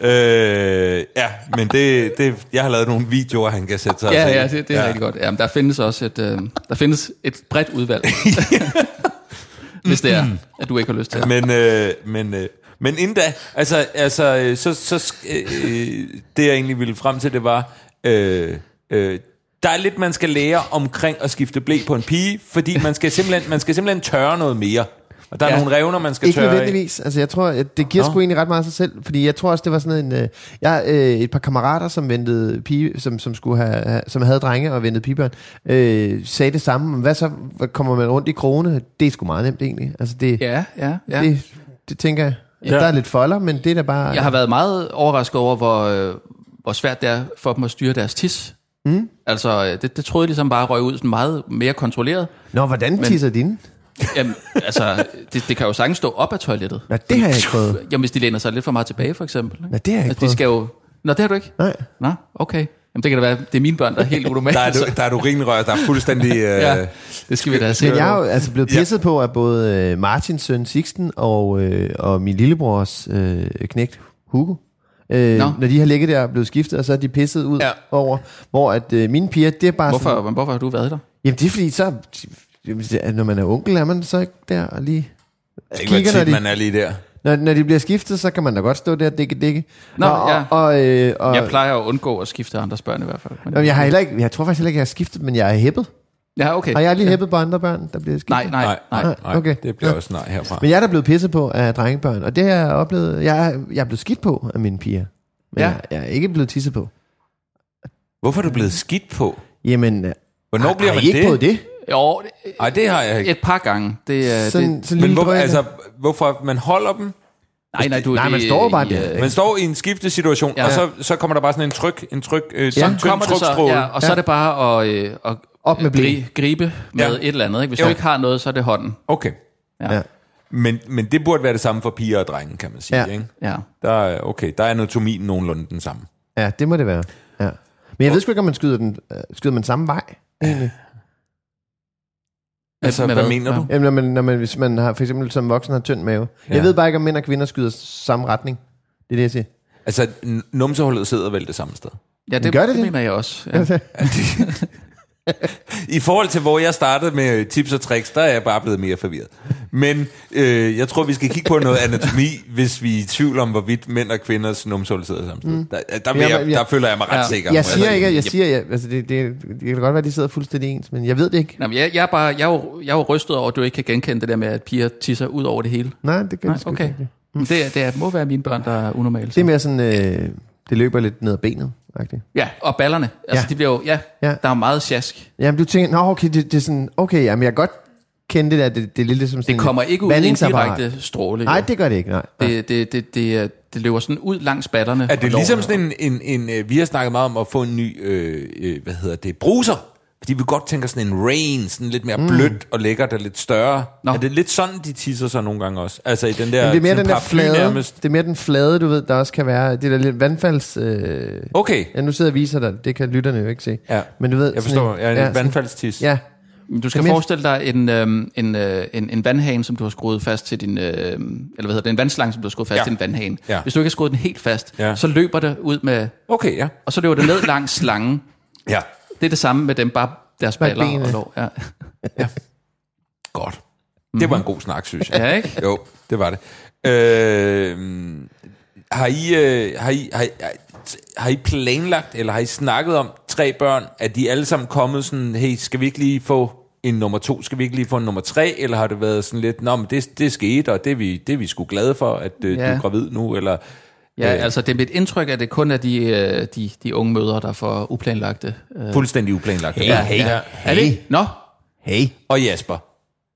øh, ja, men det, det, jeg har lavet nogle videoer, han kan sætte sig Ja, ja, det, det er ja. rigtig godt. Jamen, der findes også et, øh, der findes et bredt udvalg. Hvis det er, at du ikke har lyst til det. Men, øh, men, øh, men inden da, altså, altså øh, så, så sk- øh, det jeg egentlig ville frem til, det var, øh, øh, der er lidt, man skal lære omkring at skifte blæ på en pige, fordi man skal simpelthen, man skal simpelthen tørre noget mere. Og der er Ja. nogle revner, man skal Ikke tørre af. nødvendigvis. Altså, jeg tror, at det giver Nå. sgu egentlig ret meget af sig selv, fordi jeg tror også, det var sådan en... Øh, jeg øh, et par kammerater, som ventede pige, som, som, skulle have, have, som havde drenge og ventede pigebørn, øh, sagde det samme. Hvad så? Hvad kommer man rundt i krone? Det er sgu meget nemt egentlig. Altså, det, Ja, ja, ja. det, det tænker jeg. Ja. Der er lidt folder, men det er da bare... Jeg har været meget overrasket over, hvor, øh, hvor svært det er for dem at styre deres tis. Mm. Altså, øh, det, det troede jeg ligesom bare røg ud sådan meget mere kontrolleret. Nå, hvordan tisser dine? Jamen, altså, det, det kan jo sagtens stå op af toilettet. Nå, det har jeg ikke prøvet. Jamen, hvis de læner sig lidt for meget tilbage, for eksempel. Nå, det har jeg ikke altså, de prøvet. skal jo... Nå, det har du ikke? Nej. Nå, okay. Jamen, det kan da være, det er mine børn, der er helt Der er, du, der er du rinrør, der er fuldstændig... Øh, ja, det skal vi da have set. Men jeg er jo altså blevet pisset ja. på af både øh, Martins søn Sixten og, øh, og min lillebrors øh, knægt Hugo. Øh, Nå. når de har ligget der og blevet skiftet, og så er de pisset ud Ja. over, hvor at øh, mine piger, det er bare Hvorfor, sådan... hvorfor har du været der? Jamen det er fordi, så... Når man er onkel, er man så ikke der og lige... det kan ikke kigger, når tit, de- man er lige der. Når, når de bliver skiftet, så kan man da godt stå der og dække dække. Nå, og, ja. og, øh, og, Jeg plejer at undgå at skifte andres børn i hvert fald. Men, Jamen, jeg, har heller ikke, jeg tror faktisk heller ikke, jeg har skiftet, men jeg er hæppet. Ja, okay. Har jeg lige hæppet på andre børn, der bliver skiftet? Nej, nej, nej. nej, nej okay. det bliver Ja. også nej herfra. Men jeg er da blevet pisset på af drengebørn, og det har jeg oplevet. Jeg er, jeg er blevet skidt på af mine piger. Men Ja. ja. jeg, jeg er ikke blevet tisset på. Hvorfor er du blevet skidt på? Jamen, Hvornår har, bliver har man I ikke det? prøvet det? Jo, Nej, det har jeg ikke. et par gange. Det, er Sådan, det, sådan Men hvorfor, altså, hvorfor man holder dem? nej, nej, du, Nej, det, man står bare i, der. øh, Man står i en skiftesituation, ja. Ja. og så, så kommer der bare sådan en tryk, en tryk, øh, Ja. sådan en tynd kommer det så, trykstråle. ja, og så er det bare at, øh, at Op med blæ. gri, gribe med Ja. et eller andet. Ikke? Hvis Jo. du ikke har noget, så er det hånden. Okay. Ja. Ja. Ja. Men, men det burde være det samme for piger og drenge, kan man sige. Ja. Ikke? ja. Der, er, okay, der er anatomien nogenlunde den samme. Ja, det må det være. Ja. Men jeg ved sgu ikke, om man skyder den, øh, skyder man samme vej. Egentlig. Altså, Med hvad hvad? mener du? Jamen, når man, når man, hvis man har, for eksempel som voksen har tynd mave. Ja. Jeg ved bare ikke, om mænd og kvinder skyder samme retning. Det er det, jeg siger. Altså, numsehullet sidder vel det samme sted. Ja, det, Gør det det, det? mener jeg også. Ja. I forhold til, hvor jeg startede med tips og tricks, der er jeg bare blevet mere forvirret. Men øh, jeg tror, vi skal kigge på noget anatomi, hvis vi er i tvivl om, hvorvidt mænd og kvinders numsehul sidder samme sted. Der, der, vil Jamen, jeg, jeg- der føler jeg mig ret Ja. sikker. Jeg siger sige. ikke, jeg siger, jeg, altså det, det, det kan godt være, at de sidder fuldstændig ens, men jeg ved det ikke. Nå, men jeg, jeg, er bare, jeg, er jo, jeg er jo rystet over, at du ikke kan genkende det der med, at piger tisser ud over det hele. Nej, det kan Nej, jeg sgu okay. ikke. Men Det, det må være mine børn, der er unormale. Det så. er mere sådan, øh, det løber lidt ned ad benet. -agtigt. Ja, og ballerne. Altså, Ja. de bliver jo, ja, Ja. der er meget sjask. Jamen, du tænker, nå, okay, det, det er sådan, okay, jamen, jeg kan godt kende det der, det, det er lidt som sådan Det kommer ikke ud i en direkte stråle. Nej, det gør det ikke, nej. det, det, det, det, det løber sådan ud langs ballerne. Er det ligesom sådan en, en, en, øh, vi har snakket meget om at få en ny, øh, øh, hvad hedder det, bruser. Fordi vi godt tænker sådan en rain, sådan lidt mere blødt og lækkert og lidt større. Nå. Er det lidt sådan, de tisser sig nogle gange også? Altså i den der, Men det er mere den der flade, nærmest. det er mere den flade, du ved, der også kan være, det der lidt vandfalds... Øh, Okay, ja, nu sidder jeg og viser dig, det kan lytterne jo ikke se. Ja. Men du ved, jeg forstår. en- Ja, en sådan- vandfaldstis. Ja, Du skal forestille dig en, øhm, en, øh, en, en vandhane, som du har skruet fast til din... Øh, eller hvad hedder det? En vandslange, som du har skruet fast Ja. til en vandhane. Ja. Hvis du ikke har skruet den helt fast, Ja. så løber det ud med... Okay, ja. Og så løber det ned langs slangen. Ja, Det er det samme med dem, bare deres Bare baller benene. og lår. Ja. godt. Det var en god snak, synes jeg. ja, ikke? Jo, det var det. Øh, har, I, øh, har, I, har, I, har I planlagt, eller har I snakket om tre børn, at de alle sammen kommet sådan, hey, skal vi ikke lige få en nummer to? Skal vi ikke lige få en nummer tre? Eller har det været sådan lidt, nå, men det, det skete, og det er vi, det er vi sgu glade for, at øh, Ja. du er gravid nu? Eller, Ja, Øh. altså det er mit indtryk, at det kun er de, øh, de, de unge mødre, der får uplanlagte. Øh, fuldstændig uplanlagt. Hey, ja, hey, ja. Er hey. det? Nå, Hey, Og Jasper.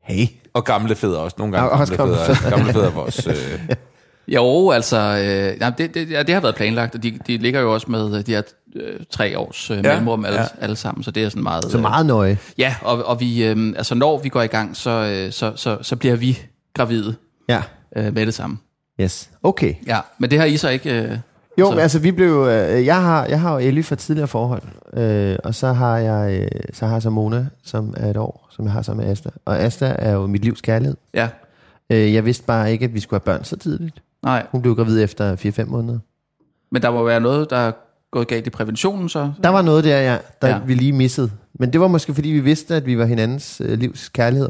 hey. Og gamle fædre også. Nogle gange Og også gamle gamle fædre. Gamle fædre os. Øh, jo, altså, øh, nej, det, det, ja, det har været planlagt, og de, de ligger jo også med øh, de her øh, tre års øh, mellemrum alle, ja. ja. alle sammen, så det er sådan meget... Så meget nøje. Øh, ja, og, og vi, øh, altså når vi går i gang, så, øh, så, så, så bliver vi gravide Ja, øh, med det samme. Yes. Okay. Ja, men det har I så ikke... Øh, Jo, så, men altså vi blev, øh, jeg har, jeg har jo Ellie fra tidligere forhold, øh, og så har jeg, øh, så har jeg så Mona, som er et år, som jeg har sammen med Asta. Og Asta er jo mit livs kærlighed. Ja, Øh, jeg vidste bare ikke, at vi skulle have børn så tidligt. nej. Hun blev gravid efter 4-5 måneder. Men der må være noget, der er gået galt i præventionen så? Der var noget der, ja, der ja. Vi lige missede. Men det var måske, fordi vi vidste, at vi var hinandens øh, livs kærlighed.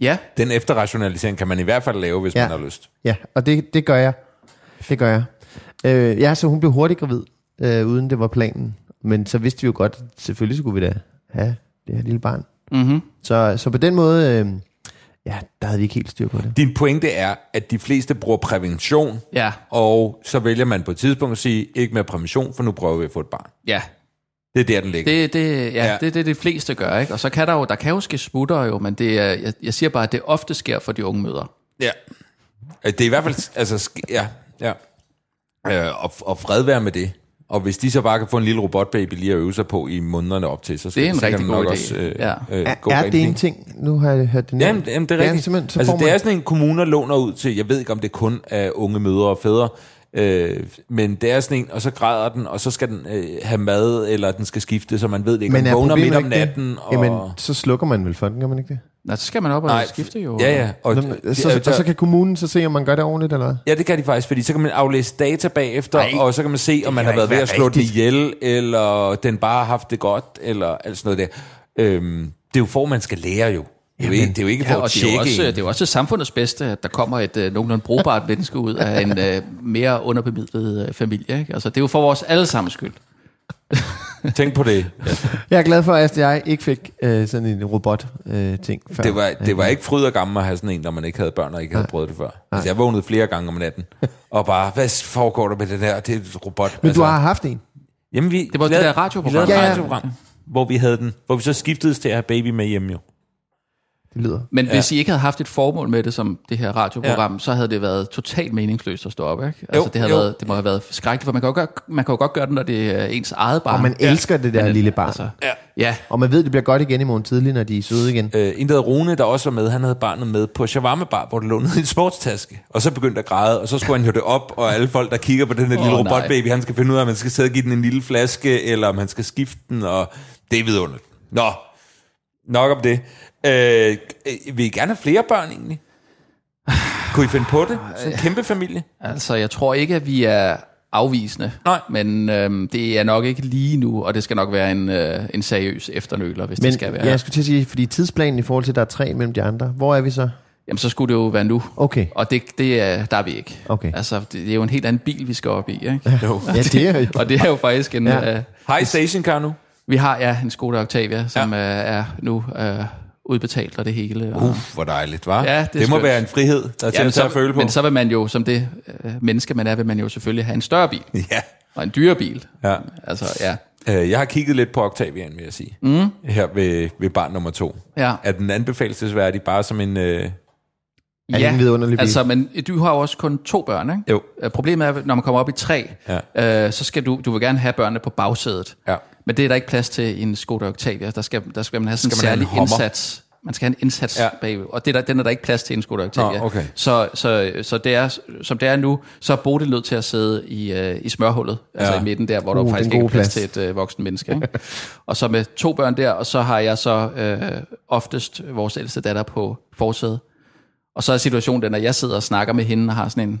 Ja, den efterrationalisering kan man i hvert fald lave, hvis Ja. man har lyst. Ja, og det, det gør jeg. Det gør jeg. Øh, ja, så hun blev hurtigt gravid, øh, uden det var planen. Men så vidste vi jo godt, at selvfølgelig skulle vi da have det her lille barn. mm-hmm. Så, så på den måde, øh, ja, der havde vi ikke helt styr på det. Din pointe er, at de fleste bruger prævention, ja, og så vælger man på et tidspunkt at sige, ikke mere prævention, for nu prøver vi at få et barn. ja. Det er der, den ligger. Det, det, ja, Ja. ja. det er det, de fleste gør, ikke? Og så kan der jo, der kan jo ske smutter jo, men det er, jeg, jeg siger bare, at det ofte sker for de unge mødre. Ja. Øh, Det er i hvert fald, altså, ja, ja. Øh, og, og fred være med det. Og hvis de så bare kan få en lille robotbaby lige at øve sig på i månederne op til, så, Det er en rigtig det nok god idé. også øh, Ja. øh, Er, er det en ting? Nu har jeg hørt det nævnt. Jamen, jamen, det er rigtigt. simpelthen, så altså, det er sådan en, kommuner låner ud til, jeg ved ikke, om det kun er unge mødre og fædre, øh, men det er sådan en, og så græder den, og så skal den øh, have mad, eller den skal skifte, så man ved ikke, Men om er vågner midt om natten. Og... Jamen, så slukker man vel for den, gør man ikke det? Nå, så skal man op og Nej, skifte jo. Ja, ja. Og, Nå, så, og så kan kommunen så se, om man gør det ordentligt, eller hvad? Ja, det kan de faktisk, fordi så kan man aflæse data bagefter, Ej, og så kan man se, om man har været ved at slå den rigtigt. ihjel, eller den bare har haft det godt, eller alt sådan noget der. Øhm, det er jo for, man skal lære jo. Det er det er jo ikke for Ja, at og det er, tjekke også, det er jo også samfundets bedste, at der kommer et øh, nogenlunde brugbart menneske ud af en øh, mere underbemidlet øh, familie. Ikke? Altså, det er jo for vores allesammens skyld. Tænk på det. Jeg er glad for, at jeg ikke fik øh, sådan en robot-ting øh, ting før. Det var, det var ikke fryd og gammel at have sådan en, når man ikke havde børn og ikke havde prøvet det før. Altså, jeg vågnede flere gange om natten, og bare, hvad foregår der med det der? Det er et robot. Men altså, du har haft en? Jamen, vi, Det var vi det lavede- der radioprogram. Vi lavede et Ja, ja. radioprogram, hvor vi havde den, hvor vi så skiftedes til at have baby med hjemme jo. Det lyder. Men ja. hvis I ikke havde haft et formål med det som det her radioprogram, Ja. ja. så havde det været totalt meningsløst at stå op. Ikke? Altså, Jo, det, havde jo. været, det må have været skrækkeligt, for man kan jo, gøre, man kan jo godt gøre det, når det er ens eget barn. Og man elsker det der Men, lille barn. Altså, Ja. ja, Og man ved, det bliver godt igen i morgen tidlig, når de er søde igen. Øh, en der Rune, der også var med, han havde barnet med på shawarma bar, hvor det lå nede i en sportstaske. Og så begyndte at græde, og så skulle han jo det op, og alle folk, der kigger på den her lille Åh, nej. robotbaby, han skal finde ud af, om man skal sidde og give den en lille flaske, eller om han skal skifte den, og det er vidunderligt. Nå, nok om det. Øh, øh, vil I gerne have flere børn egentlig? Kunne I finde på det? Sådan en kæmpe familie? altså jeg tror ikke, at vi er afvisende. Nej. Men øhm, det er nok ikke lige nu, og det skal nok være en, øh, en seriøs efternøler, hvis Men det skal være. ja, jeg skulle til at sige, fordi tidsplanen i forhold til, at der er tre mellem de andre, hvor er vi så? Jamen, så skulle det jo være nu. Okay. Og det, det er, der er vi ikke. Okay. Altså, det, det er jo en helt anden bil, vi skal op i. Ikke? Jo. Ja, det er jo. Og det er jo faktisk en... Ja. Øh, Hej stationcar nu. vi har ja, en Skoda Octavia, som ja. er nu øh, udbetalt og det hele. Og, Uh, hvor dejligt, var. Ja, det det må skønt. være en frihed, der er til men, at føle på. men så vil man jo, som det øh, menneske man er, vil man jo selvfølgelig have en større bil. Ja. Og en dyre bil. Ja. Altså, ja. Øh, Jeg har kigget lidt på Octavian, vil jeg sige. Mm. Her ved, ved barn nummer to. Ja. Er den anbefalesværdig bare som en... Øh, Er det en vidunderlig bil? altså, men du har jo også kun to børn, ikke? Jo. Øh, Problemet er, når man kommer op i tre, Ja. øh, så skal du, du vil gerne have børnene på bagsædet. Ja. Men det er der ikke plads til i en Skoda Octavia. Der skal, der skal man have sådan en Skal en særlig indsats. Man skal have en indsats Ja. bagved, og det er der, den er der ikke plads til i en Skoda Octavia. Nå, okay. Så, så, så det er, som det er nu, så er Bodil nødt til at sidde i, øh, i smørhullet, ja. altså Ja. i midten der, hvor Uh, der faktisk ikke er plads, plads. til et øh, voksen menneske. Ikke? og så med to børn der, og så har jeg så øh, oftest vores ældste datter på forsædet. Og så er situationen den, at jeg sidder og snakker med hende og har sådan en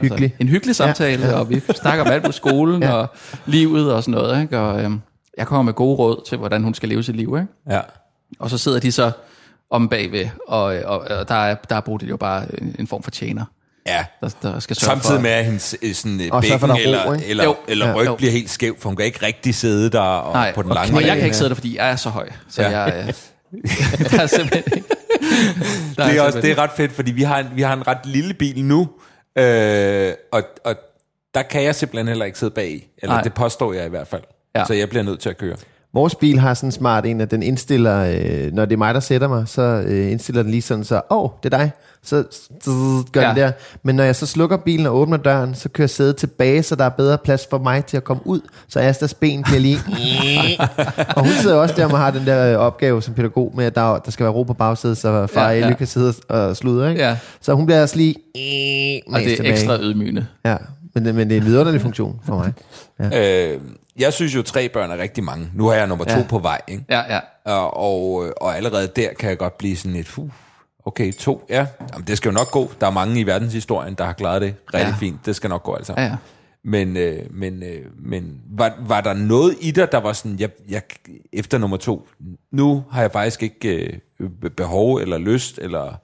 Hyggelig. Altså, en hyggelig samtale, ja, ja. og vi snakker om alt på skolen ja. og livet og sådan noget. Ikke? Og øhm, jeg kommer med gode råd til, hvordan hun skal leve sit liv. Ikke? ja. Og så sidder de så om bagved, og, og, og der er, der er Bodil jo bare en, en form for tjener, ja. der, der skal sørge Samtidig for... med, at hendes øh, sådan, øh, Og for bækken er ro, eller, ikke? eller, Jo. eller Ja. ryg Jo. bliver helt skæv, for hun kan ikke rigtig sidde der og Nej, på den og, lange og jeg bane. kan ikke sidde der, fordi jeg er så høj. Så Ja. ja. jeg, øh, der er simpelthen ikke... Der det, er også, simpelthen- det er ret fedt, fordi vi har en, vi har en ret lille bil nu, øh, og, og der kan jeg simpelthen heller ikke sidde bag i. Eller Nej. det påstår jeg i hvert fald. Ja. Så jeg bliver nødt til at køre. Vores bil har sådan en smart en, at den indstiller, øh, når det er mig, der sætter mig, så øh, indstiller den lige sådan, så, åh, oh, det er dig. Så zzz, gør ja. Den der. Men når jeg så slukker bilen og åbner døren, så kører sædet tilbage, så der er bedre plads for mig til at komme ud. Så Astas ben bliver lige... og hun sidder også der og har den der øh, opgave som pædagog med, at der, der skal være ro på bagsædet, så far Ja, ja, kan sidde og sludre. Ikke? Ja. Så hun bliver også lige... Og det er ekstra ydmygende. Ja, men, det- men det er en vidunderlig funktion for mig. Ja. Øh, jeg synes jo, tre børn er rigtig mange. Nu har jeg nummer to Ja. på vej, ikke? Ja, ja. Og, og, og allerede der kan jeg godt blive sådan et, uh, okay, to, ja. Jamen, det skal jo nok gå. Der er mange i verdenshistorien, der har klaret det rigtig Ja. fint. Det skal nok gå altså. ja, ja. Men, øh, men, øh, men var, var der noget i dig, der var sådan, jeg, jeg, efter nummer to, nu har jeg faktisk ikke øh, behov eller lyst eller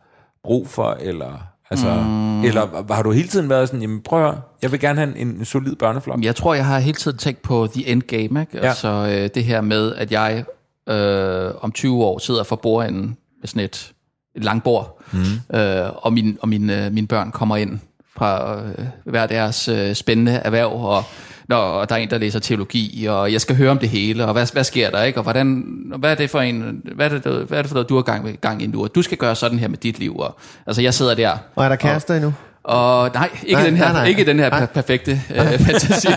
brug for, eller, altså, mm. eller har du hele tiden været sådan, jamen prøv at jeg vil gerne have en, en solid børneflok? Jeg tror, jeg har hele tiden tænkt på the end game. Ikke? Ja. Altså øh, det her med, at jeg øh, om 20 år sidder for bordenden med sådan et, et langt bord, mm. øh, og, min, og mine, øh, mine børn kommer ind fra øh, hver deres øh, spændende erhverv, og når og der er en, der læser teologi, og jeg skal høre om det hele, og hvad, hvad sker der, ikke? Og hvordan, hvad er det for en, hvad er det, hvad er det for noget, du har gang, gang i nu, og du skal gøre sådan her med dit liv, og altså jeg sidder der, Og er der kærester endnu? og nej, ikke Nej, den her, nej, nej. ikke den her Nej. per- perfekte øh, fantasi.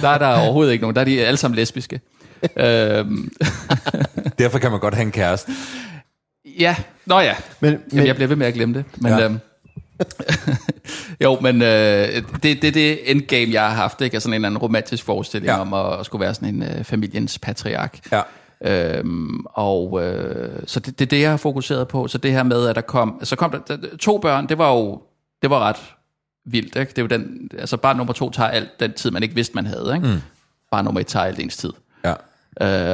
der er der overhovedet ikke nogen. Der er de alle sammen lesbiske. øhm, Derfor kan man godt have en kæreste. ja, nå ja. Men, Jamen, men, jeg bliver ved med at glemme det. Men, ja. øhm, jo, men øh, det, det er det endgame, jeg har haft. Ikke? Altså sådan en eller anden romantisk forestilling Ja. om at, at skulle være sådan en øh, familiens patriark. Ja. Øhm, og øh, så det, det er det, jeg har fokuseret på. Så det her med, at der kom, så kom der, der to børn, det var jo det var ret vildt. Ikke? Det er jo den, altså bare nummer to tager alt den tid, man ikke vidste, man havde. Ikke? Mm. Bare nummer et tager alt ens tid. Ja.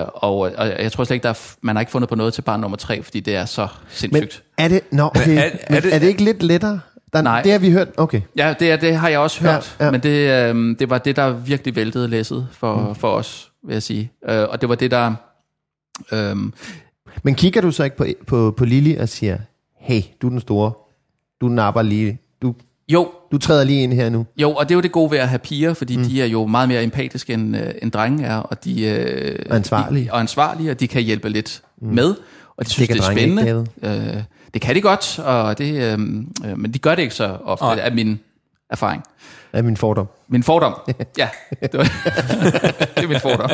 Øh, og, og jeg tror slet ikke, der er, man har ikke fundet på noget til barn nummer tre, fordi det er så men sindssygt. er det, no, okay, Men er, er- det, det- er det ikke lidt lettere? Der, Nej. Det har vi hørt, okay. Ja, det, er, det har jeg også hørt, Ja, ja, men det, øh, det var det, der virkelig væltede læsset for, mm. for os, vil jeg sige. Øh, og det var det, der... Øh, Men kigger du så ikke på, på, på Lili og siger, hey, du er den store, du napper lige, du, jo, du træder lige ind her nu. Jo, og det er jo det gode ved at have piger, fordi mm. de er jo meget mere empatiske, end, øh, end drenge er, og de øh, Ansvarlige. De, og ansvarlige, og de kan hjælpe lidt mm. med, og de synes, det, er spændende. øh, det kan de godt, og det, øh, øh, men de gør det ikke så ofte, Nej. af min erfaring. Er min fordom. Min fordom. ja, det, var, det er min fordom.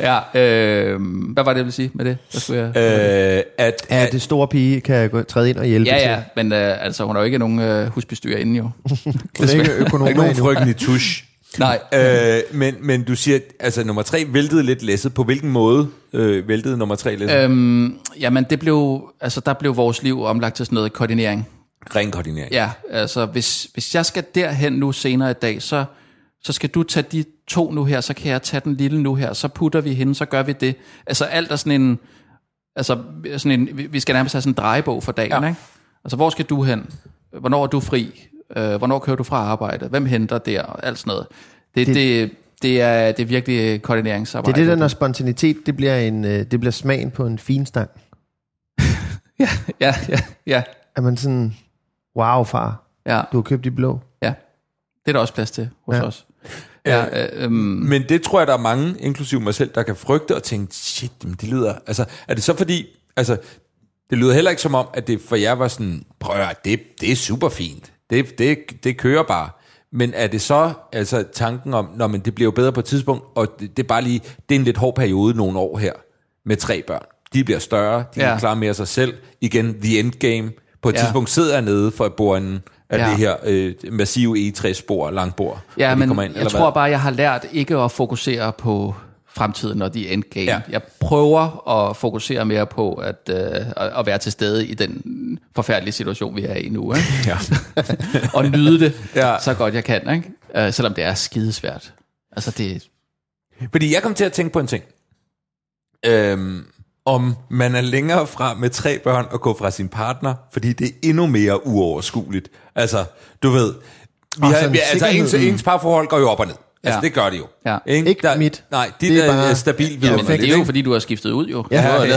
Ja, øh, hvad var det, jeg ville sige med det? Hvad skulle jeg, Øh, at, Ja, det store pige kan gå, træde ind og hjælpe ja, til. ja, men øh, altså, hun er jo ikke nogen øh, husbestyrer inden jo. Hun er ikke økonom ikke nogen i tusch. Nej, øh, men, men du siger, altså nummer tre væltede lidt læsset. På hvilken måde øh, væltede nummer tre læsset? Øh. øhm, jamen det blev, altså der blev vores liv omlagt til sådan noget koordinering. Ren koordinering. Ja, altså hvis, hvis jeg skal derhen nu senere i dag, så, så skal du tage de to nu her, så kan jeg tage den lille nu her, så putter vi hende, så gør vi det. Altså alt er sådan en, altså sådan en, vi- skal nærmest have sådan en drejebog for dagen, ja. ikke? Altså hvor skal du hen? Hvornår er du fri? Øh, hvornår kører du fra arbejde? Hvem henter der? Og alt sådan noget. Det, Det- det, det, det, er, det er virkelig Det koordineringsarbejde. er det der, når spontanitet, det bliver, en, øh, det bliver smagen på en fin stang. Ja, ja, ja, ja, Er man sådan, wow far, ja, du har købt de blå. ja. Det er der også plads til hos Ja. ja. os. Ja, øh, øhm, Men det tror jeg, der er mange, inklusive mig selv, der kan frygte og tænke, shit, det lyder... Altså, er det så fordi... Altså, det lyder heller ikke som om, at det for jer var sådan, prøv at det, det er super fint. Det, det, det kører bare. Men er det så altså tanken om, når men det bliver jo bedre på et tidspunkt, og det, det er bare lige, det er en lidt hård periode nogle år her, med tre børn. De bliver større, de ja. Kan klare mere af sig selv. Igen, the endgame. På et ja. Tidspunkt sidder jeg nede for bordenden af ja. Det her øh, massive egetræsspor, langbord. Ja, men ind, jeg eller tror hvad? bare, jeg har lært ikke at fokusere på fremtiden og de endgame. Ja. Jeg prøver at fokusere mere på at, øh, at være til stede i den forfærdelige situation, vi er i nu. Ikke? Ja. og nyde det Ja. så godt jeg kan, ikke? Uh, selvom det er skidesvært. Altså det, Fordi jeg kom til at tænke på en ting. Øhm, om man er længere fra med tre børn og gå fra sin partner, fordi det er endnu mere uoverskueligt. Altså, du ved, vi Og har, vi, altså ens, ens parforhold går jo op og ned. Altså, Ja. det gør de jo. Ja. Ikke mit. Nej, de Det er der bare- er stabil Ja, men det er jo fordi, du har skiftet ud, jo. Ja, ja.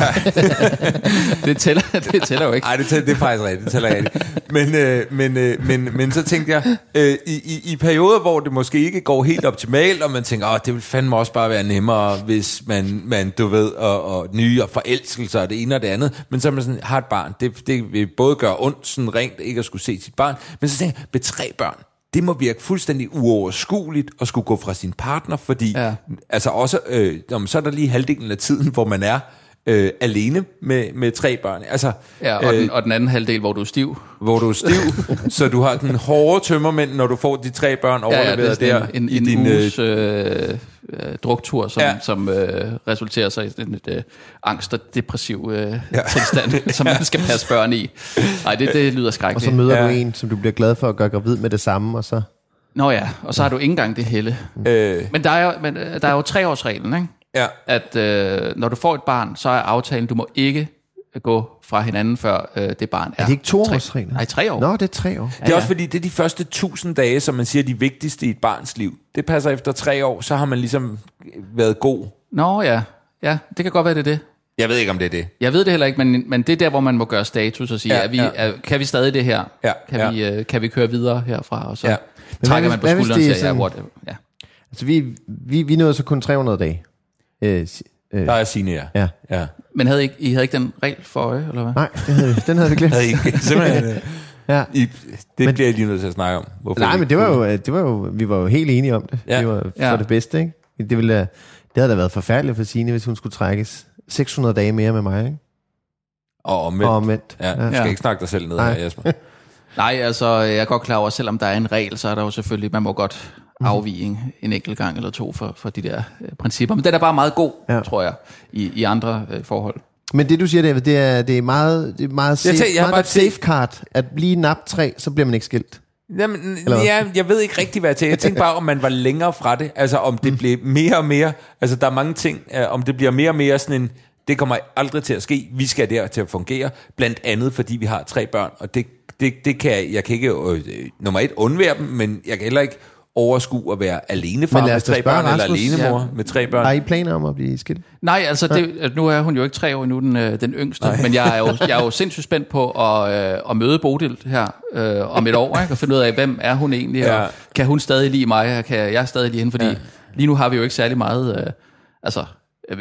det, tæller, det tæller jo ikke. Nej, det, tæller, det er faktisk rigtigt. Det tæller rigtigt. Men, øh, men, øh, men, men så tænkte jeg, øh, i, i, i perioder, hvor det måske ikke går helt optimalt, og man tænker, åh, det vil fandme også bare være nemmere, hvis man, man du ved, og, og nye og forelskelser og det ene og det andet. Men så er man sådan, har et barn. Det, det vil både gøre ondt sådan rent ikke at skulle se sit barn. Men så tænker jeg, med tre børn, det må virke fuldstændig uoverskueligt at skulle gå fra sin partner, fordi Ja. altså også, øh, så er der lige halvdelen af tiden, hvor man er øh, alene med, med tre børn. Altså, Ja, og, den, og den anden halvdel, hvor du er stiv. hvor du er stiv, så du har den hårde tømmermænd, når du får de tre børn overleveret det er der en, en, i en din... øh, uges øh, øh, druktur, som, ja. Ja. som øh, resulterer sig i et øh, angst og depressiv øh, ja. tilstand, som man skal passe børn i. Nej, det, det lyder Og skrækkeligt. så møder Ja. du en, som du bliver glad for at gøre gravid med det samme, og så... Nå ja, og så har du ikke engang det helle. øh, Men der er jo, men, øh, der er jo treårsreglen, ikke? Ja, at øh, når du får et barn, så er aftalen, du må ikke gå fra hinanden, før øh, det barn er... Er det ikke tre- toårsreglen? Nej, tre år. Nå, det er tre år. det er ja. også fordi, det er de første tusind dage, som man siger, er de vigtigste i et barns liv. Det passer efter tre år, så har man ligesom været god. Nå ja, ja, det kan godt være, det er det. Jeg ved ikke, om det er det. Jeg ved det heller ikke, men, men det er der, hvor man må gøre status og sige, Ja, er vi, ja. er, kan vi stadig det her? Ja, kan, ja. Vi, øh, kan vi køre videre herfra? Og så Ja. ja. trækker man på skulderen og er siger, ja, whatever. Ja. Altså, vi, vi, vi nåede så kun 300 dage. Øh, øh, Der er Signe, ja. ja. ja. Men havde I, ikke, I havde ikke den regel for øje, eller hvad? Nej, det havde, vi- den havde vi glemt. Havde I ikke simpelthen... øh, Ja. I, det men, bliver jeg lige nødt til at snakke om. Hvorfor Nej, men det var, jo, det var jo, vi var jo helt enige om det. Ja. Det var for Ja. det bedste, ikke? Det, ville, da- det havde da været forfærdeligt for Signe, hvis hun skulle trækkes 600 dage mere med mig, ikke? Og omvendt. Og omvendt. Ja, du skal Ja. ikke snakke dig selv ned Nej. her, Jesper. Nej, altså, jeg er godt klar over, at selvom der er en regel, så er der jo selvfølgelig, man må godt Mhm. afvige en, en enkelt gang eller to for, for de der øh, principper. Men den er bare meget god, Ja. tror jeg, i, i andre øh, forhold. Men det du siger, David, det er, det er meget, det er meget safe, tænker- jeg meget bare et safeguard, at lige nap tre, så bliver man ikke skilt. Jamen, ja, jeg ved ikke rigtig, hvad jeg tænker. Jeg tænker bare, om man var længere fra det. Altså, om det blev mere og mere... Altså, der er mange ting. Uh, om det bliver mere og mere sådan en... Det kommer aldrig til at ske. Vi skal der til at fungere. Blandt andet, fordi vi har tre børn. Og det, det, det kan jeg... Jeg kan ikke... Øh, øh, nummer et, undvære dem, men jeg kan heller ikke overskue at være alene far Men lad med tre børn, eller Rasmus. alene mor Ja. med tre børn. Har I planer om at blive skilt? Nej, altså, det, at nu er hun jo ikke tre år endnu, den, øh, den yngste, Nej. men jeg er, jo, jeg er jo sindssygt spændt på at, øh, at møde Bodil her øh, om et år, ikke? og finde ud af, hvem er hun egentlig, ja. Og kan hun stadig lide mig, og kan jeg stadig lide hende, fordi ja. lige nu har vi jo ikke særlig meget, øh, altså,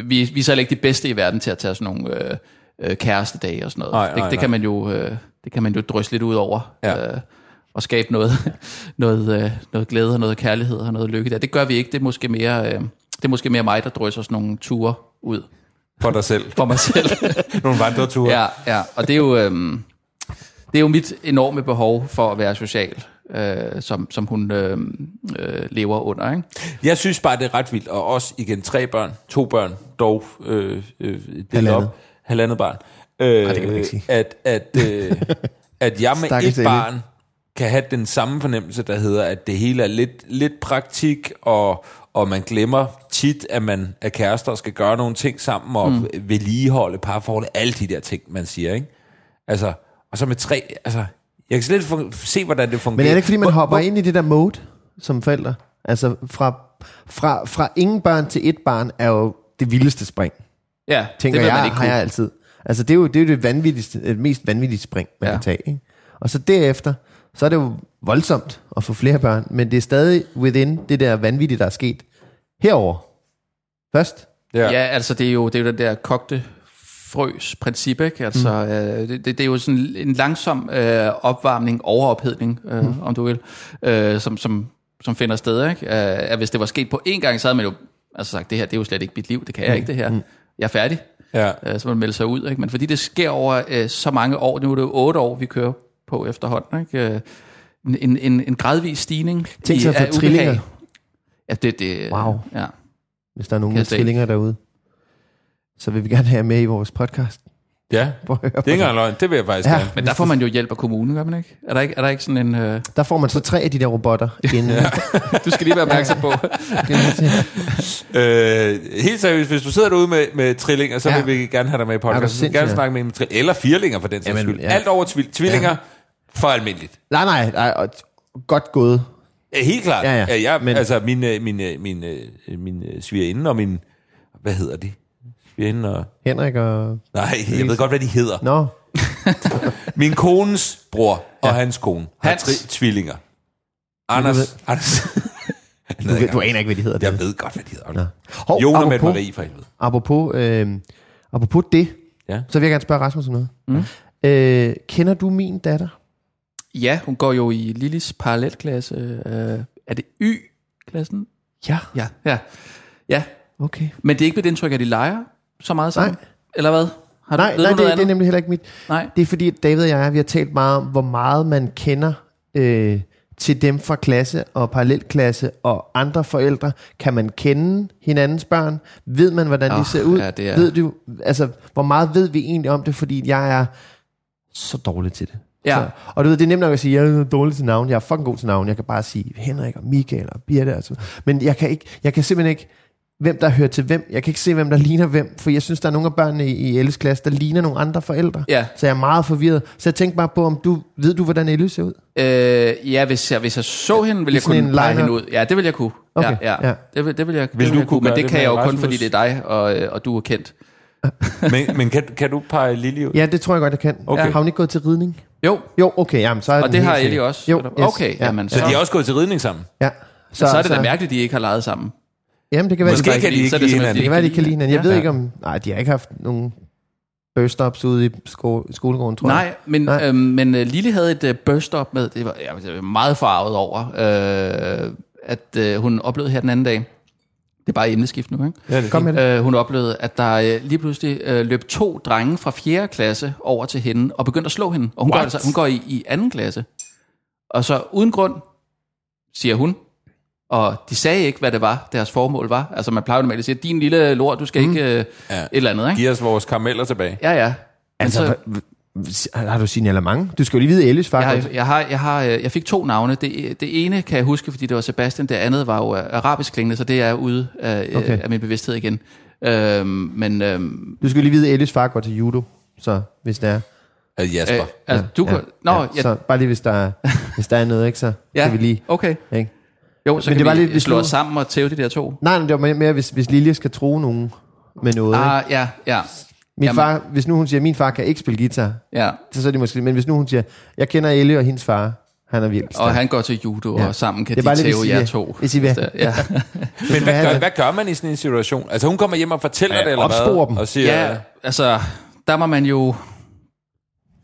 vi, vi er så heller ikke de bedste i verden til at tage sådan nogle øh, øh, kærestedage og sådan noget. Nej, det, nej, det, kan man jo, øh, det kan man jo drysse lidt ud over. Ja. Øh, og skabe noget, noget, øh, noget glæde og noget kærlighed og noget lykke der. Det gør vi ikke. Det er måske mere, øh, det er måske mere mig, der drysser sådan nogle ture ud For dig selv. for mig selv. Nogle vandreture. ja, ja, og det er jo, øhm, det er jo mit enorme behov for at være social, øh, som, som hun øh, øh, lever under. Ikke? Jeg synes bare, det er ret vildt. Og også igen tre børn, to børn, dog øh, øh, delt Halvandet. op. Halvandet barn. Øh, det kan man ikke sige. At, at, øh, at jeg med Stakkels et barn kan have den samme fornemmelse, der hedder, at det hele er lidt, lidt praktik, og, og man glemmer tit, at man er kærester og skal gøre nogle ting sammen, og mm. vedligeholde parforholdet, alle de der ting, man siger, ikke? Altså, og så med tre, altså, jeg kan slet ikke fun- se, hvordan det fungerer. Men er det ikke, fordi man hopper hvor- ind i det der mode som forældre? Altså fra, fra, fra ingen børn til et barn er jo det vildeste spring, Ja, tænker det jeg, man ikke har jeg kunne. altid. Altså det er jo det, er jo det vanvittigste, det mest vanvittige spring, man. Ja. kan tage. Ikke? Og så derefter, så er det jo voldsomt at få flere børn, men det er stadig within det der vanvittige, der er sket herover Først. Ja. ja, altså det er jo, det er jo den der kogte frøs princip, ikke? Altså, mm. øh, det, det, det er jo sådan en langsom øh, opvarmning, overophedning, øh, mm. om du vil, øh, som, som, som finder sted, ikke? Øh, at hvis det var sket på én gang, så havde man jo altså sagt, det her, det er jo slet ikke mit liv, det kan jeg ikke, det her. Jeg er færdig. Ja. Øh, så man melder sig ud, ikke? Men fordi det sker over øh, så mange år, nu er det jo otte år, vi kører på efterhånden, ikke? Øh, en, en, en, en gradvis stigning Tænk i, sig ubehag. trillinger. Ja, det, det, Wow. Ja. Hvis der er nogen med trillinger derude, så vil vi gerne have jer med i vores podcast. Ja, det er ikke engang løgn. Det vil jeg faktisk Ja. ja. gerne. Men der får man jo hjælp af kommunen, gør man ikke? Er der ikke, er der ikke sådan en... Øh, Der får man så tre af de der robotter inden. ja. du skal lige være opmærksom på. Øh, helt seriøst, hvis du sidder derude med, med trillinger, så Ja. ja. vil vi gerne have dig med i podcasten. Vi vil sindssyg, gerne ja. snakke med en med. Eller firlinger for den sags skyld. ja. Alt over tvil- tvillinger, Ja. Ja. for almindeligt. nej, nej, nej, og godt gået. Ja, helt klart. Ja, ja. ja jeg, Men-. Altså, min, øh, min, øh, min, øh, min svigerinde og min... Hvad hedder de? Svigerinde og... Henrik og... Nej, jeg ved godt, hvad de hedder. Nå, Min kones bror og hans kone har Hans. tre tvillinger. Anders... Anders du, ved, du aner ikke, hvad de hedder. jeg det. ved godt, hvad de hedder. Nå. Hov, Jonas med apropos- Marie for helvede. Apropos, øh, apropos det, Ja. så vil jeg gerne spørge Rasmus om noget. Mm. Øh, kender du min datter? Ja, hun går jo i Lillis parallelklasse. Øh, er det Y-klassen? Ja. Ja, ja. Ja, Okay. men det er ikke mit indtryk, at de leger så meget sammen? Nej. Eller hvad? Har du, Nej, nej det, det er nemlig heller ikke mit. Nej. Det er fordi, David og jeg, vi har talt meget om, hvor meget man kender øh, til dem fra klasse og parallelklasse og andre forældre. Kan man kende hinandens børn? Ved man, hvordan oh, de ser ud? ja, det er- Ved du, altså, hvor meget ved vi egentlig om det? Fordi jeg er så dårlig til det. Ja. Så, og du ved, det er nemt nok at sige, jeg er dårlig til navn. Jeg er fucking god til navn. Jeg kan bare sige Henrik og Michael og Birte. Og så. Men jeg kan, ikke, jeg kan simpelthen ikke, hvem der hører til hvem. Jeg kan ikke se, hvem der ligner hvem. For jeg synes, der er nogle af børnene i, i Elles klasse, der ligner nogle andre forældre. Ja. Så jeg er meget forvirret. Så jeg tænkte bare på, om du ved du, hvordan Elle ser ud? Øh, ja, hvis jeg, hvis jeg så hende, ville jeg sådan kunne line-up? hende ud. Ja, det vil jeg kunne. Okay, Ja, ja. ja. Det, vil, det vil jeg, Vil det du jeg kunne Men det det kan jeg jo kun, fordi det er dig, og, øh, og du er kendt. Men, men kan, kan du pege Lili ud? Ja, det tror jeg godt, jeg kan. Okay. Har hun ikke gået til ridning? Jo, Jo, okay, jamen, så er og den det helt har sikkert. Ellie også. Jo, yes, Okay, ja, jamen, ja. Så de er også gået til ridning sammen? Ja. Så, så er det da mærkeligt, at de ikke har leget sammen. Jamen, det kan være, Måske det, kan de så ikke er det lide simpelthen, hinanden. det kan være, de kan lide hinanden. Jeg Ja. ved ikke om... Nej, de har ikke haft nogen burst-ups ude i sko- skolegården, tror jeg. Nej, men, Nej. øhm, men uh, Lille havde et uh, burst-up med, det var jeg var meget farvet over, øh, at uh, hun oplevede her den anden dag, det er bare emneskift nu, ikke? Ja, det Kom med det. Øh, hun oplevede, at der øh, lige pludselig øh, løb to drenge fra 4. klasse over til hende og begyndte at slå hende. Og hun, går, What? altså, hun går i, i anden klasse. Og så uden grund, siger hun, og de sagde ikke, hvad det var, deres formål var. Altså man plejer jo normalt at sige, din lille lort, du skal mm. ikke øh, Ja. et eller andet, ikke? Giv os vores karameller tilbage. Ja, ja. Men Altså, så, har du signalement? Du skal jo lige vide, Ellis far. jeg, har, jeg, har, jeg, har, øh, jeg fik to navne. Det, det ene kan jeg huske, fordi det var Sebastian. Det andet var jo øh, arabisk klingende, så det er ude af, Okay. okay. af min bevidsthed igen. Øhm, men øhm, Du skal lige vide, at Ellis far går til judo, så hvis det er. Øh, Jasper. øh, altså, du kan... Nå, ja, ja, Så bare lige, hvis der er, hvis der er noget, ikke, så ja, kan vi lige... okay. Ikke? Jo, så Men kan det var vi lidt- slå os sammen og tæve de der to. Nej, nej, det var mere, mere hvis, hvis Lilje skal tro nogen med noget. Ikke? Ah, ja, ja, Min jamen. far, hvis nu hun siger, at min far kan ikke spille guitar, ja. så, så er det måske... Men hvis nu hun siger, jeg kender Elle og hendes far, han er vildt Og han går til judo, Ja. og sammen kan Det er de tæve jer to. hvis I vil. Ja. Men hvad gør, hvad gør man i sådan en situation? Altså hun kommer hjem og fortæller Ja, det, eller hvad? dem. Og siger, ja, altså, der må man jo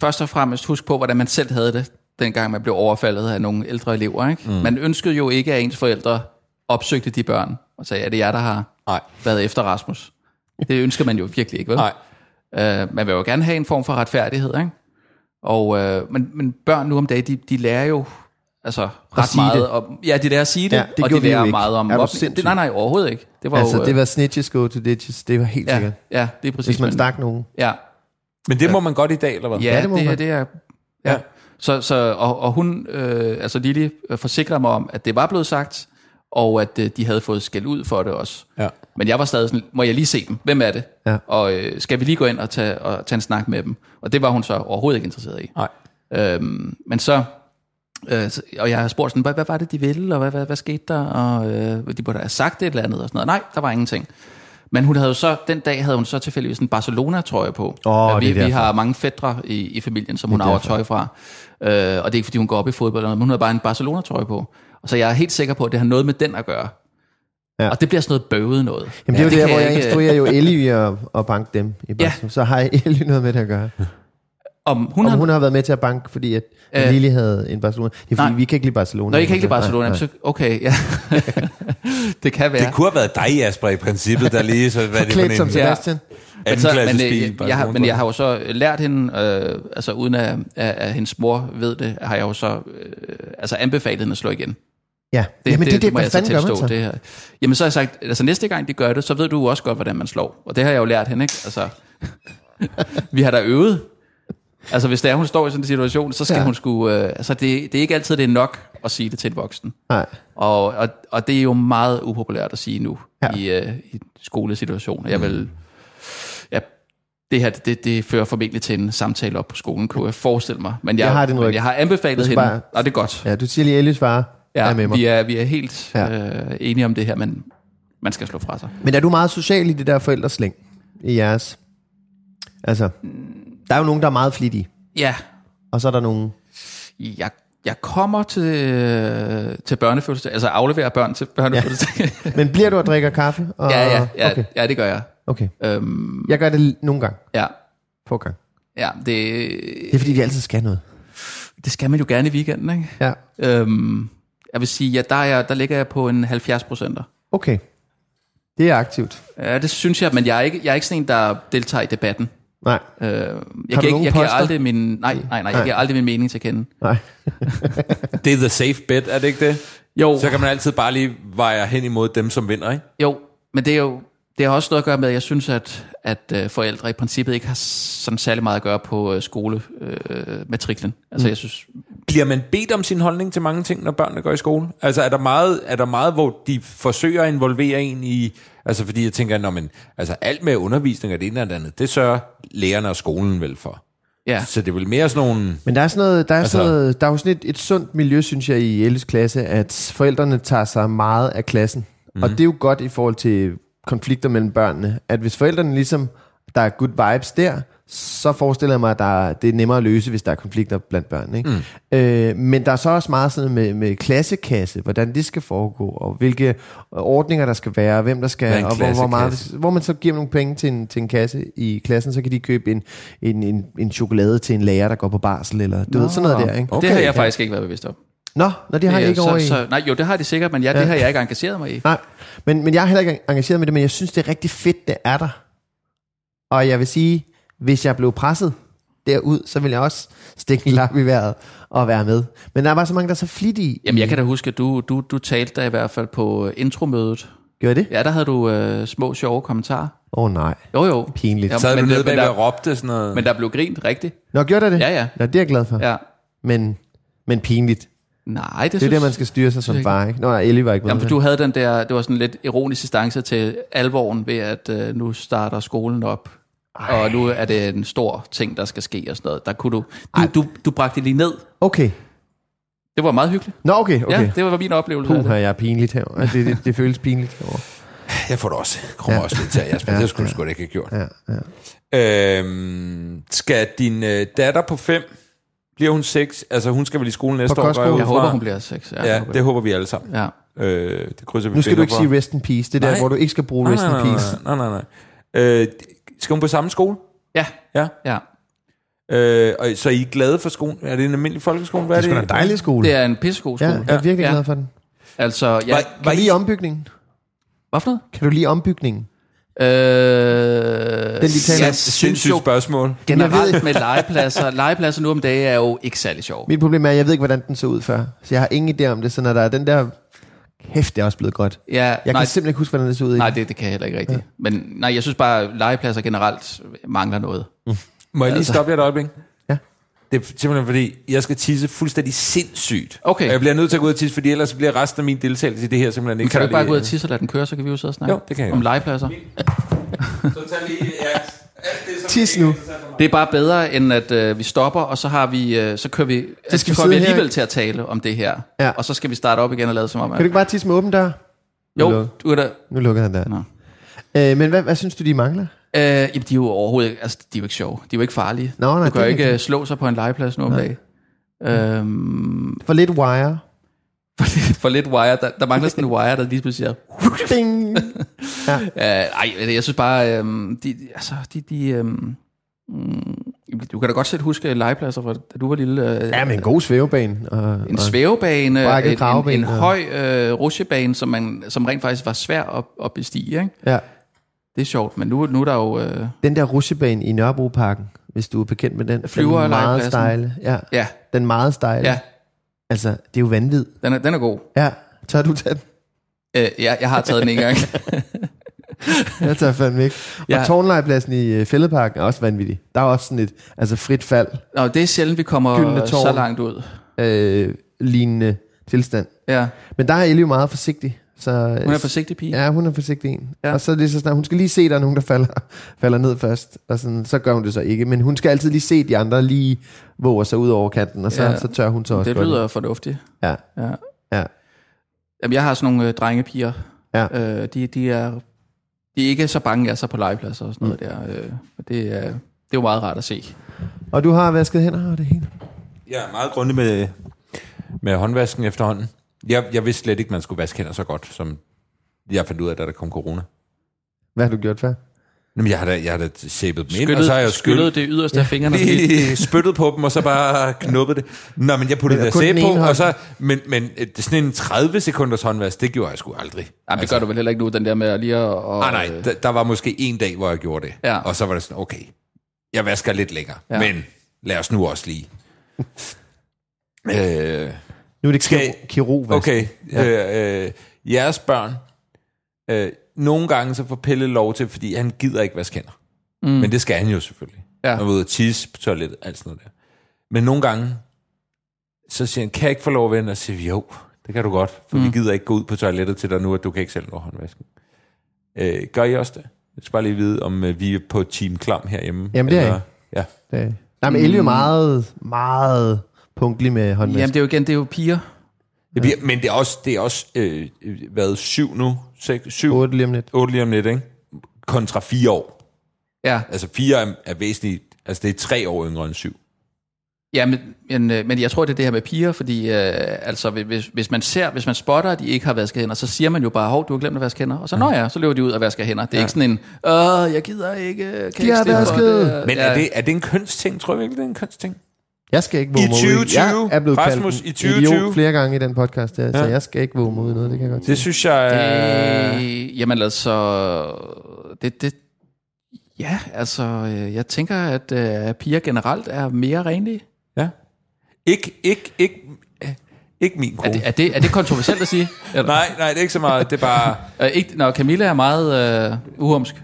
først og fremmest huske på, hvordan man selv havde det, dengang man blev overfaldet af nogle ældre elever. Ikke? Mm. Man ønskede jo ikke, at ens forældre opsøgte de børn, og sagde, er det jer, der har Nej. været efter Rasmus? Det ønsker man jo virkelig ikke, vel? Nej. Uh, man vil jo gerne have en form for retfærdighed, ikke? Og, uh, men, men børn nu om dagen, de, de lærer jo altså ret sige meget det. om, ja, de lærer at sige det, Ja, det og de lærer ikke. meget om Er sindssyg? det, Nej, nej, overhovedet ikke. Det var Altså, jo, det var snitches go to ditches. Det var helt ja, sikkert. ja, det er præcis. Hvis man stak nogen. Ja, Men det må man godt i dag, eller hvad? Ja, Ja, det, det må det, man. det er... Ja. Ja. Så, så, og, og hun, øh, altså Lili, øh, forsikrer mig om, at det var blevet sagt, og at øh, de havde fået skæld ud for det også. Ja. Men jeg var stadig sådan, må jeg lige se dem? Hvem er det? Ja. Og øh, skal vi lige gå ind og tage, og tage en snak med dem? Og det var hun så overhovedet ikke interesseret i. Nej. Øhm, men så, øh, og jeg har spurgt sådan, hvad, hvad var det, de ville, og hvad, hvad, hvad skete der? Og øh, de burde have sagt et eller andet og sådan noget. Nej, der var ingenting. Men hun havde jo så, den dag havde hun så tilfældigvis en Barcelona-trøje på. Øh, vi, vi har mange fædre i, i familien, som hun er arver tøj fra. Øh, og det er ikke, fordi hun går op i fodbold, men hun havde bare en Barcelona-trøje på. Og så jeg er helt sikker på, at det har noget med den at gøre. Ja. Ja. Og det bliver sådan noget bøvet noget. Jamen, det er jo det der, hvor jeg ikke- instruerer jo Ellie i at, at banke dem i Barcelona. Så har Ellie noget med det at gøre. Om hun, Om har, hun har været med til at banke, fordi at, Øh, Lili havde en Barcelona. Det er fordi, nej. vi kan ikke lide Barcelona. Når I kan ikke lide Nej, Barcelona, nej. så okay, ja. det kan være. Det kunne have været dig, Jasper, i princippet, der lige så hvad er det som Sebastian. Men, så, men, øh, i jeg, har, men jeg har jo så lært hende, øh, altså uden at, at, at hendes mor ved det, har jeg jo så øh, altså anbefalet hende at slå igen. Ja, det, Jamen, det, det, det, må jeg så man tilstå. så? Det her. Jamen så har jeg sagt, altså næste gang de gør det, så ved du også godt, hvordan man slår. Og det har jeg jo lært hende, ikke? Altså, vi har da øvet. Altså hvis det er, hun står i sådan en situation, så skal Ja. hun sgu... Øh, altså det, det er ikke altid, det er nok at sige det til en voksen. Nej. Og, og, og det er jo meget upopulært at sige nu Ja. i, øh, i skolesituationer. Jeg vil... Ja, det her, det, det fører formentlig til en samtale op på skolen, kunne jeg forestille mig. Men jeg, Jeg har ryg. men jeg har anbefalet hende. bare-. Og det er godt. Ja, du siger lige Ellies far. Er med mig. vi er, vi er helt Ja. ja. øh, enige om det her, men man skal slå fra sig. Men er du meget social i det der forældreslæng i jeres? Altså, der er jo nogen, der er meget flittige, Ja, og så er der nogen... jeg, jeg kommer til, øh, til børnefødselsdag, altså afleverer børn til børnefødselsdag. Ja. Men bliver du at drikke kaffe? Og... ja, ja, ja, Okay. ja, det gør jeg. okay. Øhm, Jeg gør det nogle gange. ja, Få gang. ja det, Det er fordi, vi altid skal noget. det skal man jo gerne i weekenden, ikke? Ja. Øhm, jeg vil sige, ja, der, er jeg, der ligger jeg på en 70 procenter. Okay. Det er aktivt. Ja, det synes jeg, men jeg er ikke, jeg er ikke sådan en, der deltager i debatten. Nej, Øh, jeg, du giver, ikke- jeg giver aldrig min, nej, nej, nej, Nej. jeg giver aldrig min mening til at kende. nej. Det er the safe bet, er det ikke det? Jo, Så kan man altid bare lige veje hen imod dem, som vinder, ikke? jo, men det er jo, det har også noget at gøre med, at jeg synes, at, at øh, forældre i princippet ikke har sådan særlig meget at gøre på øh, skolematriklen. Øh, altså, jeg synes, Bliver man bedt om sin holdning til mange ting, når børnene går i skole? Altså er der meget, er der meget hvor de forsøger at involvere en i... Altså fordi jeg tænker, når man, altså alt med undervisning og det ene og det andet, det sørger lærerne og skolen vel for. ja, Så det er vel mere sådan nogle... Men der er, sådan noget, der er, Altså- sådan noget, der er jo sådan et, et sundt miljø, synes jeg, i Elles klasse, at forældrene tager sig meget af klassen. Mm. Og det er jo godt i forhold til konflikter mellem børnene, at hvis forældrene ligesom, der er good vibes der, så forestiller jeg mig, at der er, det er nemmere at løse, hvis der er konflikter blandt børn. Ikke? Mm. Øh, men der er så også meget sådan med, med klassekasse, hvordan det skal foregå, og hvilke ordninger der skal være, hvem der skal, og hvor, hvor, meget, hvor man så giver nogle penge til en, til en kasse i klassen, så kan de købe en, en, en, en chokolade til en lærer, der går på barsel, eller du ved, sådan noget der. Ikke? okay, det har jeg faktisk ikke været bevidst om. Nå, når det har jeg ikke over i... så, så, nej, jo, det har de sikkert, men ja, det Ja. har jeg ikke engageret mig i. Nej, men, men jeg er heller ikke engageret med det, men jeg synes, det er rigtig fedt, det er der. Og jeg vil sige, hvis jeg blev presset derud, så vil jeg også stikke en lap i vejret og være med. Men der er bare så mange, der er så flittige. Jamen, jeg kan da huske, at du, du, du talte der i hvert fald på øh, intromødet. Gør det? Ja, der havde du øh, små, sjove kommentarer. Åh oh, nej, Jo, jo. pinligt. Ja, Så havde du men, nede men, bag der, og råbte sådan noget... men der blev grint rigtigt. Nå, gjorde der det? Ja, ja. Nå, det er jeg glad for. Ja. Men, men pinligt. Nej, det, Det er synes, der, man skal styre sig som far, ikke? Nå, Ellie var ikke med. Jamen, for du havde den der, det var sådan lidt ironisk distance til alvoren ved, at øh, nu starter skolen op. Ej. Og nu er det en stor ting, der skal ske og sådan noget. Der kunne du, du, du, du bragte det lige ned. Okay. Det var meget hyggeligt. Nå, okay, okay. Ja, det var min oplevelse Puh, det. jeg er pinligt her. Altså, det, det, det føles pinligt herovre. Jeg får det også. Kommer ja. også lidt til, Jasper. Ja, det skulle du sgu da ikke have gjort. Ja, ja. Øhm, skal din øh, datter på fem, bliver hun seks? Altså hun skal vel i skole næste På år? Jeg håber, hun bliver sex. Ja, Ja, det håber vi alle sammen. Ja. Øh, det krydser vi Nu skal du ikke for. sige rest in peace. Det er der, Nej. hvor du ikke skal bruge nej, rest in nej, nej, peace. nej, nej, nej, nej. Øh, skal hun på samme skole? Ja, Ja. ja. Øh, og, så I er glade for skolen? Er det en almindelig folkeskole? Hvad Det er sgu da en dejlig skole. Det er en pissegod Ja, skole. jeg er virkelig ja. glad for den. Altså, ja, Var, Kan var du I, lide ombygningen? hvad for noget? Kan du lide ombygningen? Øh, Den, de taler om. jeg synes jo spørgsmål. generelt med legepladser, legepladser nu om dagen er jo ikke særlig sjov. Mit problem er, at jeg ved ikke, hvordan den så ud før. Så jeg har ingen idé om det. Så når der er den der... Hæft, det er også blevet godt. Ja, Jeg nej, kan simpelthen ikke huske, hvordan det så ud. i nej det, det kan jeg heller ikke rigtigt. Ja. Men nej, jeg synes bare, at legepladser generelt mangler noget. Må jeg lige Altså. stoppe jer et øjeblik? Ja. Det er simpelthen fordi, jeg skal tisse fuldstændig sindssygt. Okay. Og jeg bliver nødt til at gå ud og tisse, fordi ellers bliver resten af min deltagelse i det her simpelthen Men ikke kan du ikke bare gå ud og tisse og lade den køre, så kan vi jo sidde og snakke Jo, det kan jeg om legepladser. Så tag lige, ja, Tis nu. Det er bare bedre, end at øh, vi stopper, og så har vi, øh, så kører vi, så skal vi kommer vi her, alligevel ikke? til at tale om det her. Ja. Og så skal vi starte op igen og lade som om, Kan du ikke bare tisse med åben dør? Nu Jo, du er der. Nu lukker han der. Nå. Øh, men hvad, hvad synes du, de mangler? Øh, jamen, de er jo overhovedet altså, de er jo ikke sjove. De er jo ikke farlige. Nå, nej, du kan jo ikke rigtigt. øh, slå sig på en legeplads nu om dagen. Øhm, For lidt wire. for, lidt, for lidt wire, der, der mangler sådan en wire, der lige pludselig siger, Ding. Ja. Øh, ej, jeg synes bare, øhm, de, altså, de, de øhm, mm, du kan da godt selv huske legepladser, fra, da du var lille. Øh, ja, men en god svævebane. Og, en og, svævebane, Brækket en, en, kravben, en og- høj øh, rutsjebane, som, man, som rent faktisk var svær at, at bestige. Ikke? ja. Det er sjovt, men nu, nu er der jo... Øh, Den der rutsjebane i Nørrebroparken, hvis du er bekendt med den. Flyver- den meget stejle. Ja, ja, den meget stejle. ja Altså, det er jo vanvid. den, er, den er god. Ja, tør du tage den? Øh, ja, jeg har taget den en gang. Jeg tager fandme ikke. Og Ja. tårnlejrpladsen i øh, Fælledparken er også vanvittig. Der er også sådan et altså frit fald, Nå, det er sjældent, vi kommer så langt ud. øh, lignende tilstand. Ja, Men der er Ellie jo meget forsigtig. Så, hun er forsigtig pige. Ja, hun er forsigtig en. Ja. Og så er det så snart, hun skal lige se, at der er nogen, der falder, falder ned først. Og sådan, så gør hun det så ikke. Men hun skal altid lige se de andre lige våger sig ud over kanten, og så, ja. Så tør hun så også det godt. lyder fornuftigt. Ja, Ja. ja. Jamen, jeg har sådan nogle øh, drengepiger. Ja. Øh, de, de, er, de er ikke så bange af sig på legepladser og sådan noget der. Øh, det, er, det er jo meget rart at se. Og du har vasket hænder og det hele. Jeg er meget grundig med, med håndvasken efterhånden. Jeg, jeg vidste slet ikke, man skulle vaske hænder så godt, som jeg fandt ud af, da der kom corona. Hvad har du gjort før? Jamen, jeg har da, jeg har da shapet dem ind, og Skyllet, så har jeg skyllet det yderste af fingrene. lige spyttet på dem, og så bare knuppet det. Nå, men jeg puttede kun sæbe på, og så, men, men øh, sådan en 30 sekunders håndvask, det gjorde jeg sgu aldrig. Jamen, det gør du vel heller ikke nu, den der med at lige at... Og, Nej, nej, der, der var måske en dag, hvor jeg gjorde det. Ja. Og så var det sådan, okay, jeg vasker lidt længere, Ja. men lad os nu også lige. øh, Nu er det Skal- kiro- kirurgvask. okay, øh, øh, jeres børn, øh, nogle gange så får Pelle lov til, fordi han gider ikke vaske hænder. Mm. Men det skal han jo selvfølgelig. Ja. Han er ude og tisse på toilettet, alt sådan noget der. Men nogle gange, så siger han, kan jeg ikke få lov at vende? Og siger vi, jo, det kan du godt, for mm. vi gider ikke gå ud på toilettet til dig nu, at du kan ikke selv nå håndvasken. Øh, gør I også det? Jeg skal bare lige vide, om øh, vi er på Team Klam herhjemme. Jamen, det er eller- Ja. Det. Nej, men Elle er jo meget, meget punktlig med håndvask. Jamen, det er jo igen, det er jo piger. Det bliver, men det er også, det er også øh, været syv nu, seks, syv, otte. 8 lige om lidt. otte lige om lidt, ikke? Kontra fire år. Ja, Altså fire er, er væsentligt, altså det er tre år yngre end syv. ja men, men, øh, men jeg tror, det er det her med piger, fordi øh, altså, hvis, hvis man ser, hvis man spotter, at de ikke har vasket hænder, så siger man jo bare, hov, du har glemt at vaske hænder. Og så, nå ja, så løber de ud og vasker hænder. Det er ja. ikke sådan en, åh, jeg gider ikke, kan De ikke har vasket. det. Men ja. er, det, er det en kønsting? Tror jeg virkelig, det er en kønsting? Jeg skal ikke I våge mig ud. 2020, Jeg er blevet Rasmus, kaldt i en 2020. idiot flere gange i den podcast der, så Ja. jeg skal ikke våge mig ud i noget, det kan jeg godt Det sige. synes jeg... er- Øh, jamen altså, det, det, ja, altså, øh, jeg tænker, at øh, piger generelt er mere renlige. Ja. Ikke, ikke, ikke, øh, ikke min Er kone. det, er det, er det kontroversielt at sige? Eller? Nej, nej, det er ikke så meget. Det er bare... Øh, ikke, når Camilla er meget øh, uhumsk.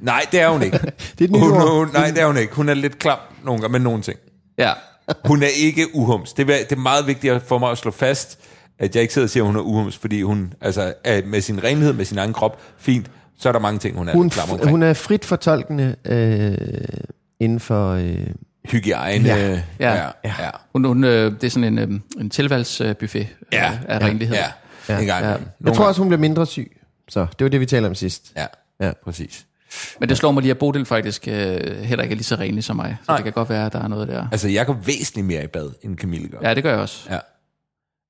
Nej, det er hun ikke. Det er hun, hun, nej, det er hun ikke. Hun er lidt klam nogle gange med nogle ting. Ja. Hun er ikke uhums. Det er, det er meget vigtigt for mig at slå fast, at jeg ikke sidder og siger, at hun er uhums, fordi hun altså, er med sin renhed, med sin egen krop, fint, så er der mange ting, hun er Hun, klam omkring. hun er frit fortolkende øh, inden for... Øh, Hygiejne. Ja. Ja. Ja. ja. ja. Hun, hun, øh, det er sådan en, øh, en tilvalgsbuffet Ja. øh, af renlighed. Ja. Ja. En gang Ja. jeg tror også, hun bliver mindre syg. Så det var det, vi talte om sidst. Ja, Ja. ja. præcis. Men det slår mig lige, at Bodil faktisk øh, heller ikke er lige så renlig som mig. Så Nej. det kan godt være, at der er noget der. Altså, jeg går væsentligt mere i bad, end Camille gør. Ja, det gør jeg også. Ja.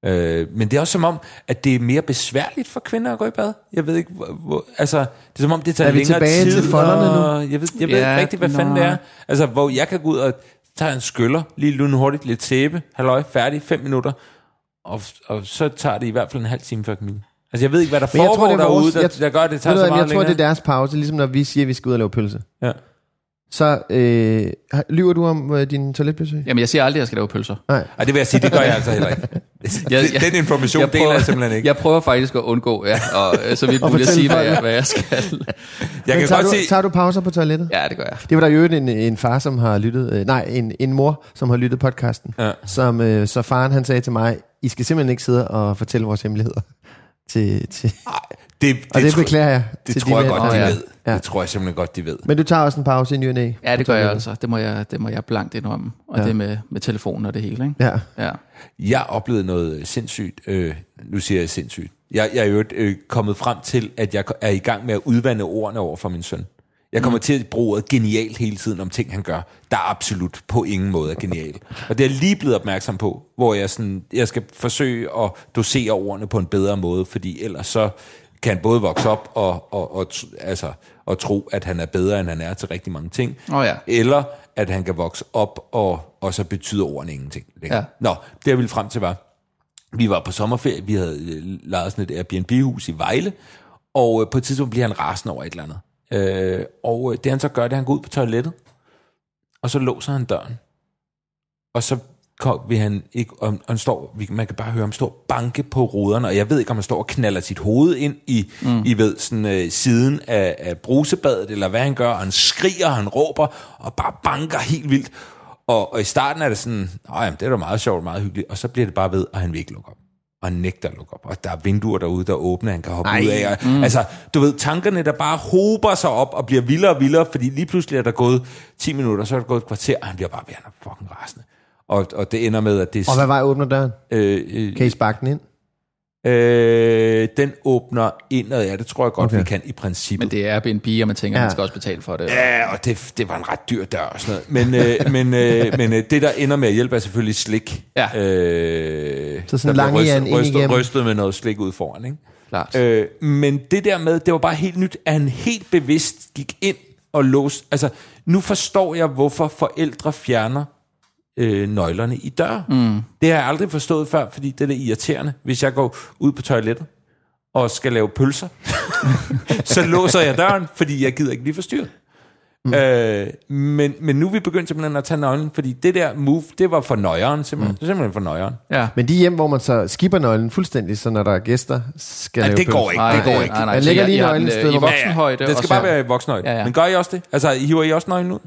Øh, men det er også som om, at det er mere besværligt for kvinder at gå i bad. Jeg ved ikke, hvor, hvor altså, det er som om, det tager Er vi længere tilbage tid. til folderne nu? Jeg ved, jeg ved Ja, ikke rigtig, hvad fanden det er. Altså, hvor jeg kan gå ud og tage en skyller, lige lune hurtigt, lidt sæbe, halløj, færdig, fem minutter, og, og så tager det i hvert fald en halv time før Camille. Altså, jeg ved ikke, hvad der Men jeg foregår tror, det er derude, vores- der, jeg- der gør, at det tager så meget jeg tror, det længere. er deres pause, ligesom når vi siger, at vi skal ud og lave pølse. Ja. Så øh, lyver du om øh, din toiletbesøg? Jamen, jeg siger aldrig, at jeg skal lave pølser. Nej. Ej, det vil jeg sige, det gør jeg altså heller ikke. Jeg- jeg- Den information jeg deler jeg simpelthen ikke. Jeg prøver faktisk at undgå, ja, og øh, så vidt muligt at sige, hvad jeg, hvad jeg skal. Jeg Men kan tager, godt du, se... tager du pauser på toilettet? Ja, det gør jeg. Det var der jo en, en far, som har lyttet, øh, nej, en, en mor, som har lyttet podcasten. Ja. Som, øh, så faren han sagde til mig, I skal simpelthen ikke sidde og fortælle vores hemmeligheder. Til, til, Det, og det tror- beklager jeg. Det til tror jeg dine- godt, de ja. ved. Ja. Det tror jeg simpelthen godt, de ved. Men du tager også en pause i ny og næ? Ja, det gør jeg altså. Det må jeg, det må jeg blankt indrømme. Og ja. det med, med telefonen og det hele, ikke? Ja. Ja. Jeg oplevede noget sindssygt. Øh, nu siger jeg sindssygt. Jeg, jeg er jo øh, kommet frem til, at jeg er i gang med at udvande ordene over for min søn. Jeg kommer mm. til at bruge ordet genialt hele tiden om ting, han gør, der absolut på ingen måde er genial. Og det er lige blevet opmærksom på, hvor jeg, sådan, jeg skal forsøge at dosere ordene på en bedre måde, fordi ellers så kan han både vokse op og, og, og, altså, og tro, at han er bedre, end han er til rigtig mange ting. Åh ja. Eller at han kan vokse op, og, og så betyder ordene ingenting. Ja. Nå, det jeg ville frem til var, vi var på sommerferie, vi havde øh, lejet sådan et Airbnb-hus i Vejle, og øh, på et tidspunkt bliver han rasende over et eller andet. Øh, og øh, det han så gør, det er, at han går ud på toilettet, og så låser han døren. Og så kom, vil han ikke, og, og han står, man kan bare høre ham stå og banke på ruderne, og jeg ved ikke, om han står og knaller sit hoved ind i, mm. i ved, sådan, øh, siden af, af brusebadet, eller hvad han gør, og han skriger, og han råber, og bare banker helt vildt. Og, og i starten er det sådan, nej, det er da meget sjovt, meget hyggeligt, og så bliver det bare ved, og han vil ikke lukke op. Og nægter at lukke op. Og der er vinduer derude, der åbner, han kan hoppe Ej. ud af. Og, mm. Altså, du ved, tankerne, der bare hober sig op og bliver vildere og vildere, fordi lige pludselig er der gået 10 minutter, så er der gået et kvarter, og han bliver bare ved, han er fucking rasende. Og, og det ender med, at det Og hvad vej åbner døren? Øh, øh, Kan I sparke den ind? Øh, den åbner indad, ja, det tror jeg godt, okay. Vi kan i princippet. Men det er Airbnb, og man tænker, ja. Man skal også betale for det. Ja, og det, det var en ret dyr dør og sådan noget. Men, øh, men, øh, men øh, det, der ender med at hjælpe, er selvfølgelig slik. Ja. Øh, Så sådan lang en ind rystet, igennem. rystet med noget slik ud foran, ikke? Klart. Øh, men det der med, det var bare helt nyt, at han helt bevidst gik ind og låste. Altså, nu forstår jeg, hvorfor forældre fjerner øh, nøglerne i dør. Mm. Det har jeg aldrig forstået før, fordi det er irriterende. Hvis jeg går ud på toilettet og skal lave pølser, så låser jeg døren, fordi jeg gider ikke blive forstyrret. Mm. Øh, men, men nu er vi begyndt simpelthen at tage nøglen, fordi det der move, det var for nøjeren simpelthen. Mm. Det er simpelthen for nøjeren. ja. Men de hjem, hvor man så skipper nøglen fuldstændig, så når der er gæster, skal Ja, det går ikke, det går ikke. Nej, nej, Man så lægger I- lige I nøglen et øh, sted, I hvor- voksenhøjde. det skal bare være voksenøjde. Ja, ja. Men gør I også det? Altså, hiver I også nøglen ud?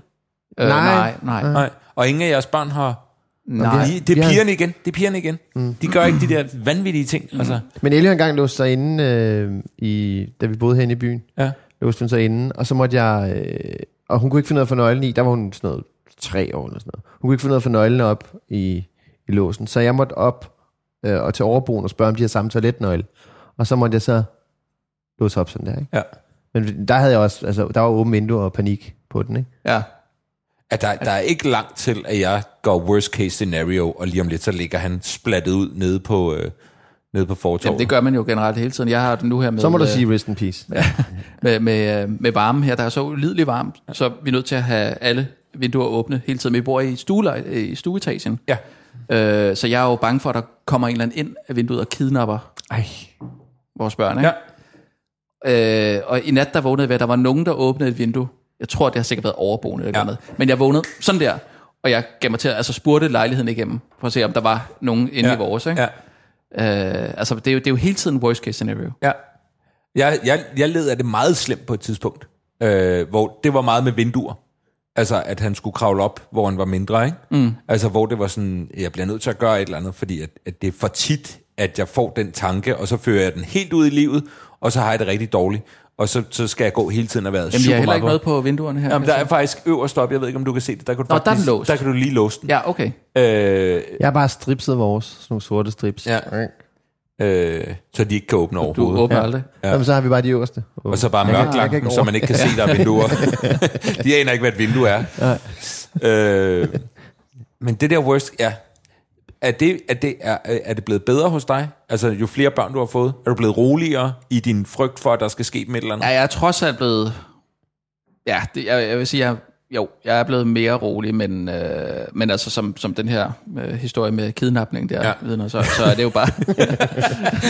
Øh, Nej. nej, nej. Nej. Og ingen af jeres børn har... nej. I, det vi er pigerne igen. Det er pigerne igen. Mm. De gør ikke de der vanvittige ting. Mm. Altså, Men Ellie engang låst sig inde, øh, i, da vi boede herinde i byen. ja. Låste hun sig inde, og så måtte jeg... Øh, og hun kunne ikke finde ud af at få nøglen i. Der var hun sådan noget tre år eller sådan noget. Hun kunne ikke finde ud af at få nøglen op i, i låsen. Så jeg måtte op øh, og til overboen og spørge, om de har samme toiletnøgle. Og så måtte jeg så låse op sådan der, ikke? Ja. Men der havde jeg også... Altså, der var åbent vindue og panik på den, ikke? Ja. At der, der er ikke langt til, at jeg går worst case scenario, og lige om lidt, så ligger han splattet ud nede på, øh, nede på fortorvet. Jamen, det gør man jo generelt hele tiden. Jeg har den nu her med... Så må du øh, sige rest in peace. med, med, øh, med varme her. Der er så ulidelig varmt, så vi er nødt til at have alle vinduer åbne hele tiden. Vi bor i, stue, i stueetagen, Ja. øh, så jeg er jo bange for, at der kommer en eller anden ind af vinduet og kidnapper Ej. vores børn. Ikke? Ja. Øh, og i nat, der vågnede jeg at der var nogen, der åbnede et vindue. Jeg tror, det har sikkert været overboende eller Ja. noget. Men jeg vågnede sådan der, og jeg gav mig til at altså, spurgte lejligheden igennem, for at se, om der var nogen inde Ja. i vores. Ikke? Ja. Øh, altså, det er, jo, det er jo hele tiden worst case scenario. Ja. Jeg, jeg, jeg led af det meget slemt på et tidspunkt, øh, hvor det var meget med vinduer. Altså, at han skulle kravle op, hvor han var mindre, ikke? Mm. Altså, hvor det var sådan, jeg bliver nødt til at gøre et eller andet, fordi at, at det er for tit, at jeg får den tanke, og så fører jeg den helt ud i livet, og så har jeg det rigtig dårligt. Og så, så skal jeg gå hele tiden og være Jamen, super jeg har heller ikke noget på vinduerne her. Jamen, der er faktisk øverst op, jeg ved ikke, om du kan se det. Der kan du Nå, der er faktisk, den låst. Der kan du lige låse den. Ja, okay. Øh, Jeg har bare stripset vores, sådan nogle sorte strips. Ja. øh, så de ikke kan åbne Du overhovedet. åbner Ja. aldrig. Ja. Jamen, så har vi bare de øverste. Og så bare Jeg kan- mørk jeg kan ikke så man ikke kan se, der er vinduer. de aner ikke, hvad et vindue er. Øh, men det der worst, ja. Er det, er, det, er, er det blevet bedre hos dig? Altså, jo flere børn du har fået, er du blevet roligere i din frygt for, at der skal ske dem et eller andet? Ja, jeg er trods alt blevet... Ja, det, jeg, jeg vil sige, jeg, jo, jeg er blevet mere rolig, men, øh, men altså som, som den her øh, historie med kidnapning der, Ja. vidner, så, så er det jo bare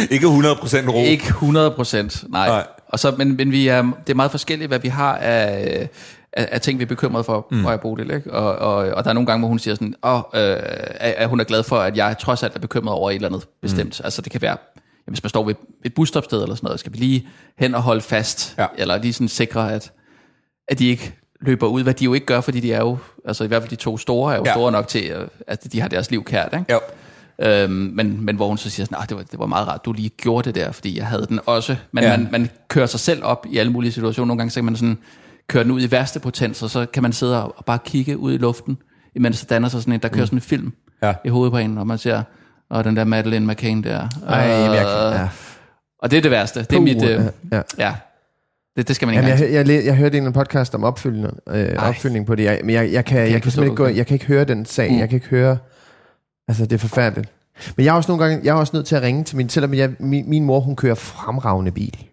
Ikke 100% ro. ikke 100 procent, nej. Nej. nej. Og så, men, men vi er, det er meget forskelligt, hvad vi har af, af, af ting, vi er bekymrede for, mm. bor det, ikke? Og, og, og der er nogle gange, hvor hun siger sådan, åh, øh, at, hun er glad for, at jeg trods alt er bekymret over et eller andet bestemt. Mm. Altså det kan være, hvis man står ved et busstopsted eller sådan noget, skal vi lige hen og holde fast, Ja. eller lige sådan sikre, at, at de ikke løber ud, hvad de jo ikke gør, fordi de er jo, altså i hvert fald de to store, er jo Ja. store nok til, øh, at de har deres liv kært, ikke? Jo. Øhm, men, men hvor hun så siger sådan, "Ah, det var, det var meget rart, du lige gjorde det der, fordi jeg havde den også. Men ja. man, man kører sig selv op i alle mulige situationer. Nogle gange så kan man sådan køre den ud i værste potens, og så kan man sidde og bare kigge ud i luften, imens der danner sig sådan en, der kører sådan en film Ja. i hovedet på en, og man ser, og den der Madeleine McCain der. Ej, jamen, jeg kan, ja. Og det er det værste. Det er Puh, mit, øh, ja, ja. Det, det skal man ikke Jamen, jeg, jeg, jeg, jeg hørte en podcast om opfølgning, øh, opfølgning på det, jeg, men jeg, jeg, kan, jeg, jeg kan simpelthen ikke gå, jeg kan ikke høre den sag, mm. Mm. jeg kan ikke høre, altså det er forfærdeligt. Men jeg er også nogle gange, jeg er også nødt til at ringe til min, selvom jeg, min, min mor, hun kører fremragende bil.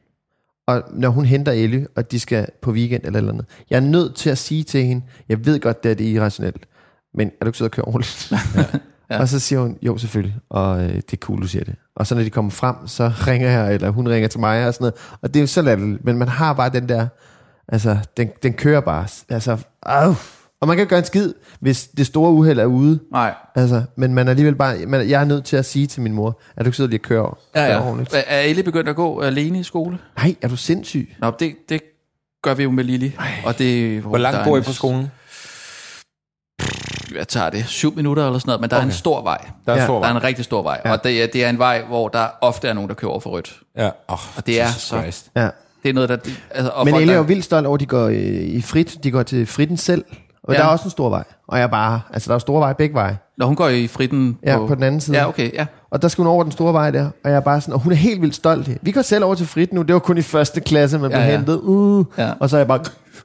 Og når hun henter Ellie, og de skal på weekend eller eller andet, jeg er nødt til at sige til hende, jeg ved godt, det er det irrationelt, men er du ikke sød at køre ordentligt? ja. Og så siger hun, jo selvfølgelig, og øh, det er cool, du siger det. Og så når de kommer frem, så ringer jeg, eller hun ringer til mig og sådan noget. Og det er jo så latterligt, men man har bare den der, altså, den, den kører bare, altså, au. Og man kan ikke gøre en skid, hvis det store uheld er ude. Nej. Altså, men man er alligevel bare, man, jeg er nødt til at sige til min mor, at du ikke sidder lige og kører, Ja, ja. ordentligt. Er Ellie begyndt at gå alene i skole? Nej, er du sindssyg? Nå, det, det gør vi jo med Lili. Og det, Hvor langt der er bor I fra skolen? Jeg tager det syv minutter eller sådan noget, men der okay. er en stor vej. Der er Ja. stor Der er vej. en rigtig stor vej, Ja. og det er, det er en vej, hvor der ofte er nogen, der kører over for rødt. Ja. Oh, Og det er Jesus så- Christ. Ja. Det er noget, der... Altså, og Men folk, Elle er jo vildt stolt over, at de går øh, i frit, de går til fritten selv, Og Ja. der er også en stor vej. Og jeg bare, altså der er store veje begge veje. Når hun går i fritten Ja, på den anden side. Ja, okay, ja. Og der skal hun over den store vej der, og jeg er bare sådan, og hun er helt vildt stolt. Vi går selv over til frit nu, det var kun i første klasse, man blev Ja, ja. hentet. Uh. Ja. Og så er jeg bare,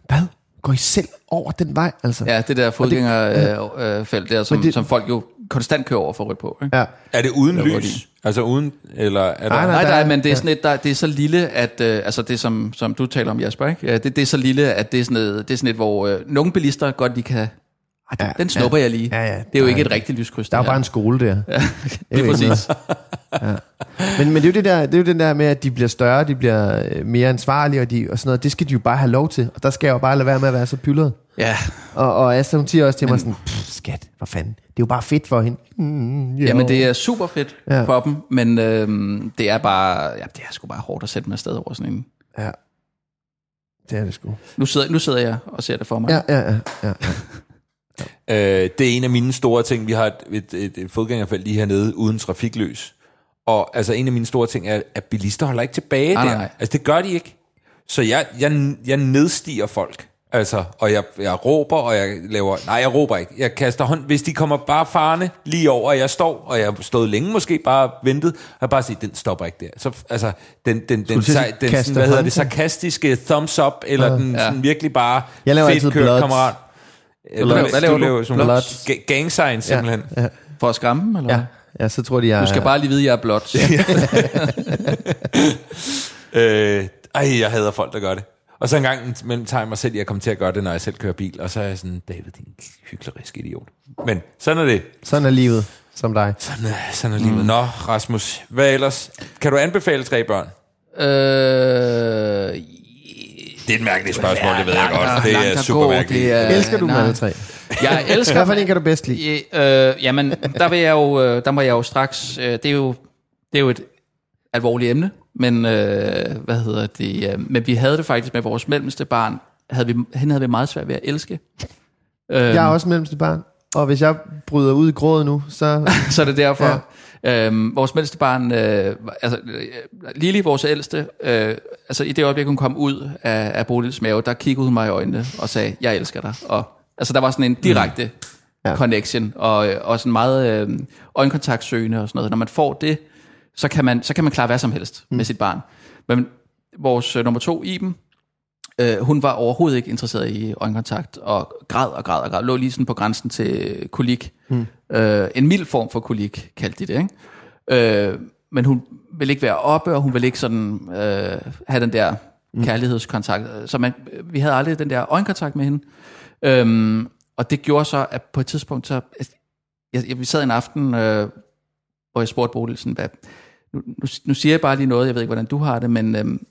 hvad? Går I selv over den vej? Altså. Ja, det der fodgængerfelt øh, felt der, som, det- som folk jo konstant kører over for rødt på. Ikke? ja. Er det uden var lys? Altså uden, eller er der... Nej, Nej, der nej, er- men det er ja. sådan et, der, det er så lille, at, øh, altså det som, som du taler om, Jasper, ikke? Ja, det, det er så lille, at det er sådan et, det er sådan et hvor øh, nogle bilister godt lige kan, ah, den, Ja, den snupper ja. jeg lige. Ja, ja, det er jo der ikke er- et rigtigt lyskryds. Der er det jo bare en skole der. Ja, Det er det er præcis. Men, men det, er jo det, der, det er jo den der med, at de bliver større, de bliver øh, mere ansvarlige, og, de, og sådan noget. Det skal de jo bare have lov til. Og der skal jeg jo bare lade være med at være så pyllet. Ja, Og, og Asta, hun siger også til mig sådan, "Pff, skat, hvor fanden. Det er jo bare fedt for hende. Mm, jo. Jamen, det er super fedt Ja. ja. for dem, men øhm, det er bare, ja, det er sgu bare hårdt at sætte mig afsted over sådan en. Ja. Det er det sgu. Nu sidder, nu sidder jeg og ser det for mig. Ja, ja, ja. ja. Øh, det er en af mine store ting. Vi har et, et, et, et fodgængerfelt lige hernede uden trafikløs. Og altså en af mine store ting er, at bilister holder ikke tilbage Nej, der. nej, nej. Altså det gør de ikke. Så jeg, jeg, jeg nedstiger folk. Altså, og jeg, jeg råber, og jeg laver... Nej, jeg råber ikke. Jeg kaster hånd. Hvis de kommer bare farne lige over, og jeg står, og jeg har stået længe måske bare ventet, og jeg bare siger, den stopper ikke der. Så altså, den, den, den, den, den sådan, hvad hedder det, sarkastiske thumbs up, eller Ja. den Ja. sådan virkelig bare Jeg laver fedt altid kørt kammerat. Bloods. Hvad laver du? sådan Bloods. ga- gang signs simpelthen. Ja, ja, For at skræmme dem, eller ja. ja, så tror de, jeg Du skal bare lige vide, at jeg er blot. Øh, ej, jeg hader folk, der gør det. Og så en gang mellem tager jeg mig selv, i at komme til at gøre det, når jeg selv kører bil. Og så er jeg sådan, David, din hyklerisk idiot. Men sådan er det. Sådan er livet, som dig. Sådan er, sådan er livet. Mm. Nå, Rasmus, hvad ellers? Kan du anbefale tre børn? øh, Det er et mærkeligt spørgsmål, det ved jeg godt. at- Det er super gå, mærkeligt. det er- Elsker du alle tre? jeg elsker... Hvad for en kan du bedst lide? Øh, jamen, der, vil jeg jo, øh, der må jeg jo straks... Øh, det, er jo, det er jo et alvorligt emne, men øh, hvad hedder det? Øh, men vi havde det faktisk med vores mellemste barn. Havde vi, hende havde vi meget svært ved at elske. Jeg er også mellemste barn. Og hvis jeg bryder ud i gråd nu, så... så er det derfor. Ja. Øhm, vores mindste barn, øh, altså øh, Lili, vores ældste, øh, altså i det øjeblik, hun kom ud af, af Bodils mave, der kiggede hun mig i øjnene og sagde, jeg elsker dig. Og, altså der var sådan en direkte Ja. ja. connection, og, øh, og sådan meget øh, øjenkontaktsøgende og sådan noget. Når man får det, så kan man, så kan man klare hvad som helst mm. med sit barn. Men vores øh, nummer to, Iben, Øh, hun var overhovedet ikke interesseret i øjenkontakt, og græd og græd og græd. Lå lige sådan på grænsen til kolik. Mm. Øh, en mild form for kolik, kaldte de det, ikke? Øh, men hun ville ikke være oppe, og hun ville ikke sådan øh, have den der kærlighedskontakt. Så man, vi havde aldrig den der øjenkontakt med hende. Øhm, og det gjorde så, at på et tidspunkt, så, jeg, jeg, vi sad en aften, øh, hvor jeg spurgte Bodil sådan, hvad, nu, nu, nu siger jeg bare lige noget, jeg ved ikke, hvordan du har det, men øhm,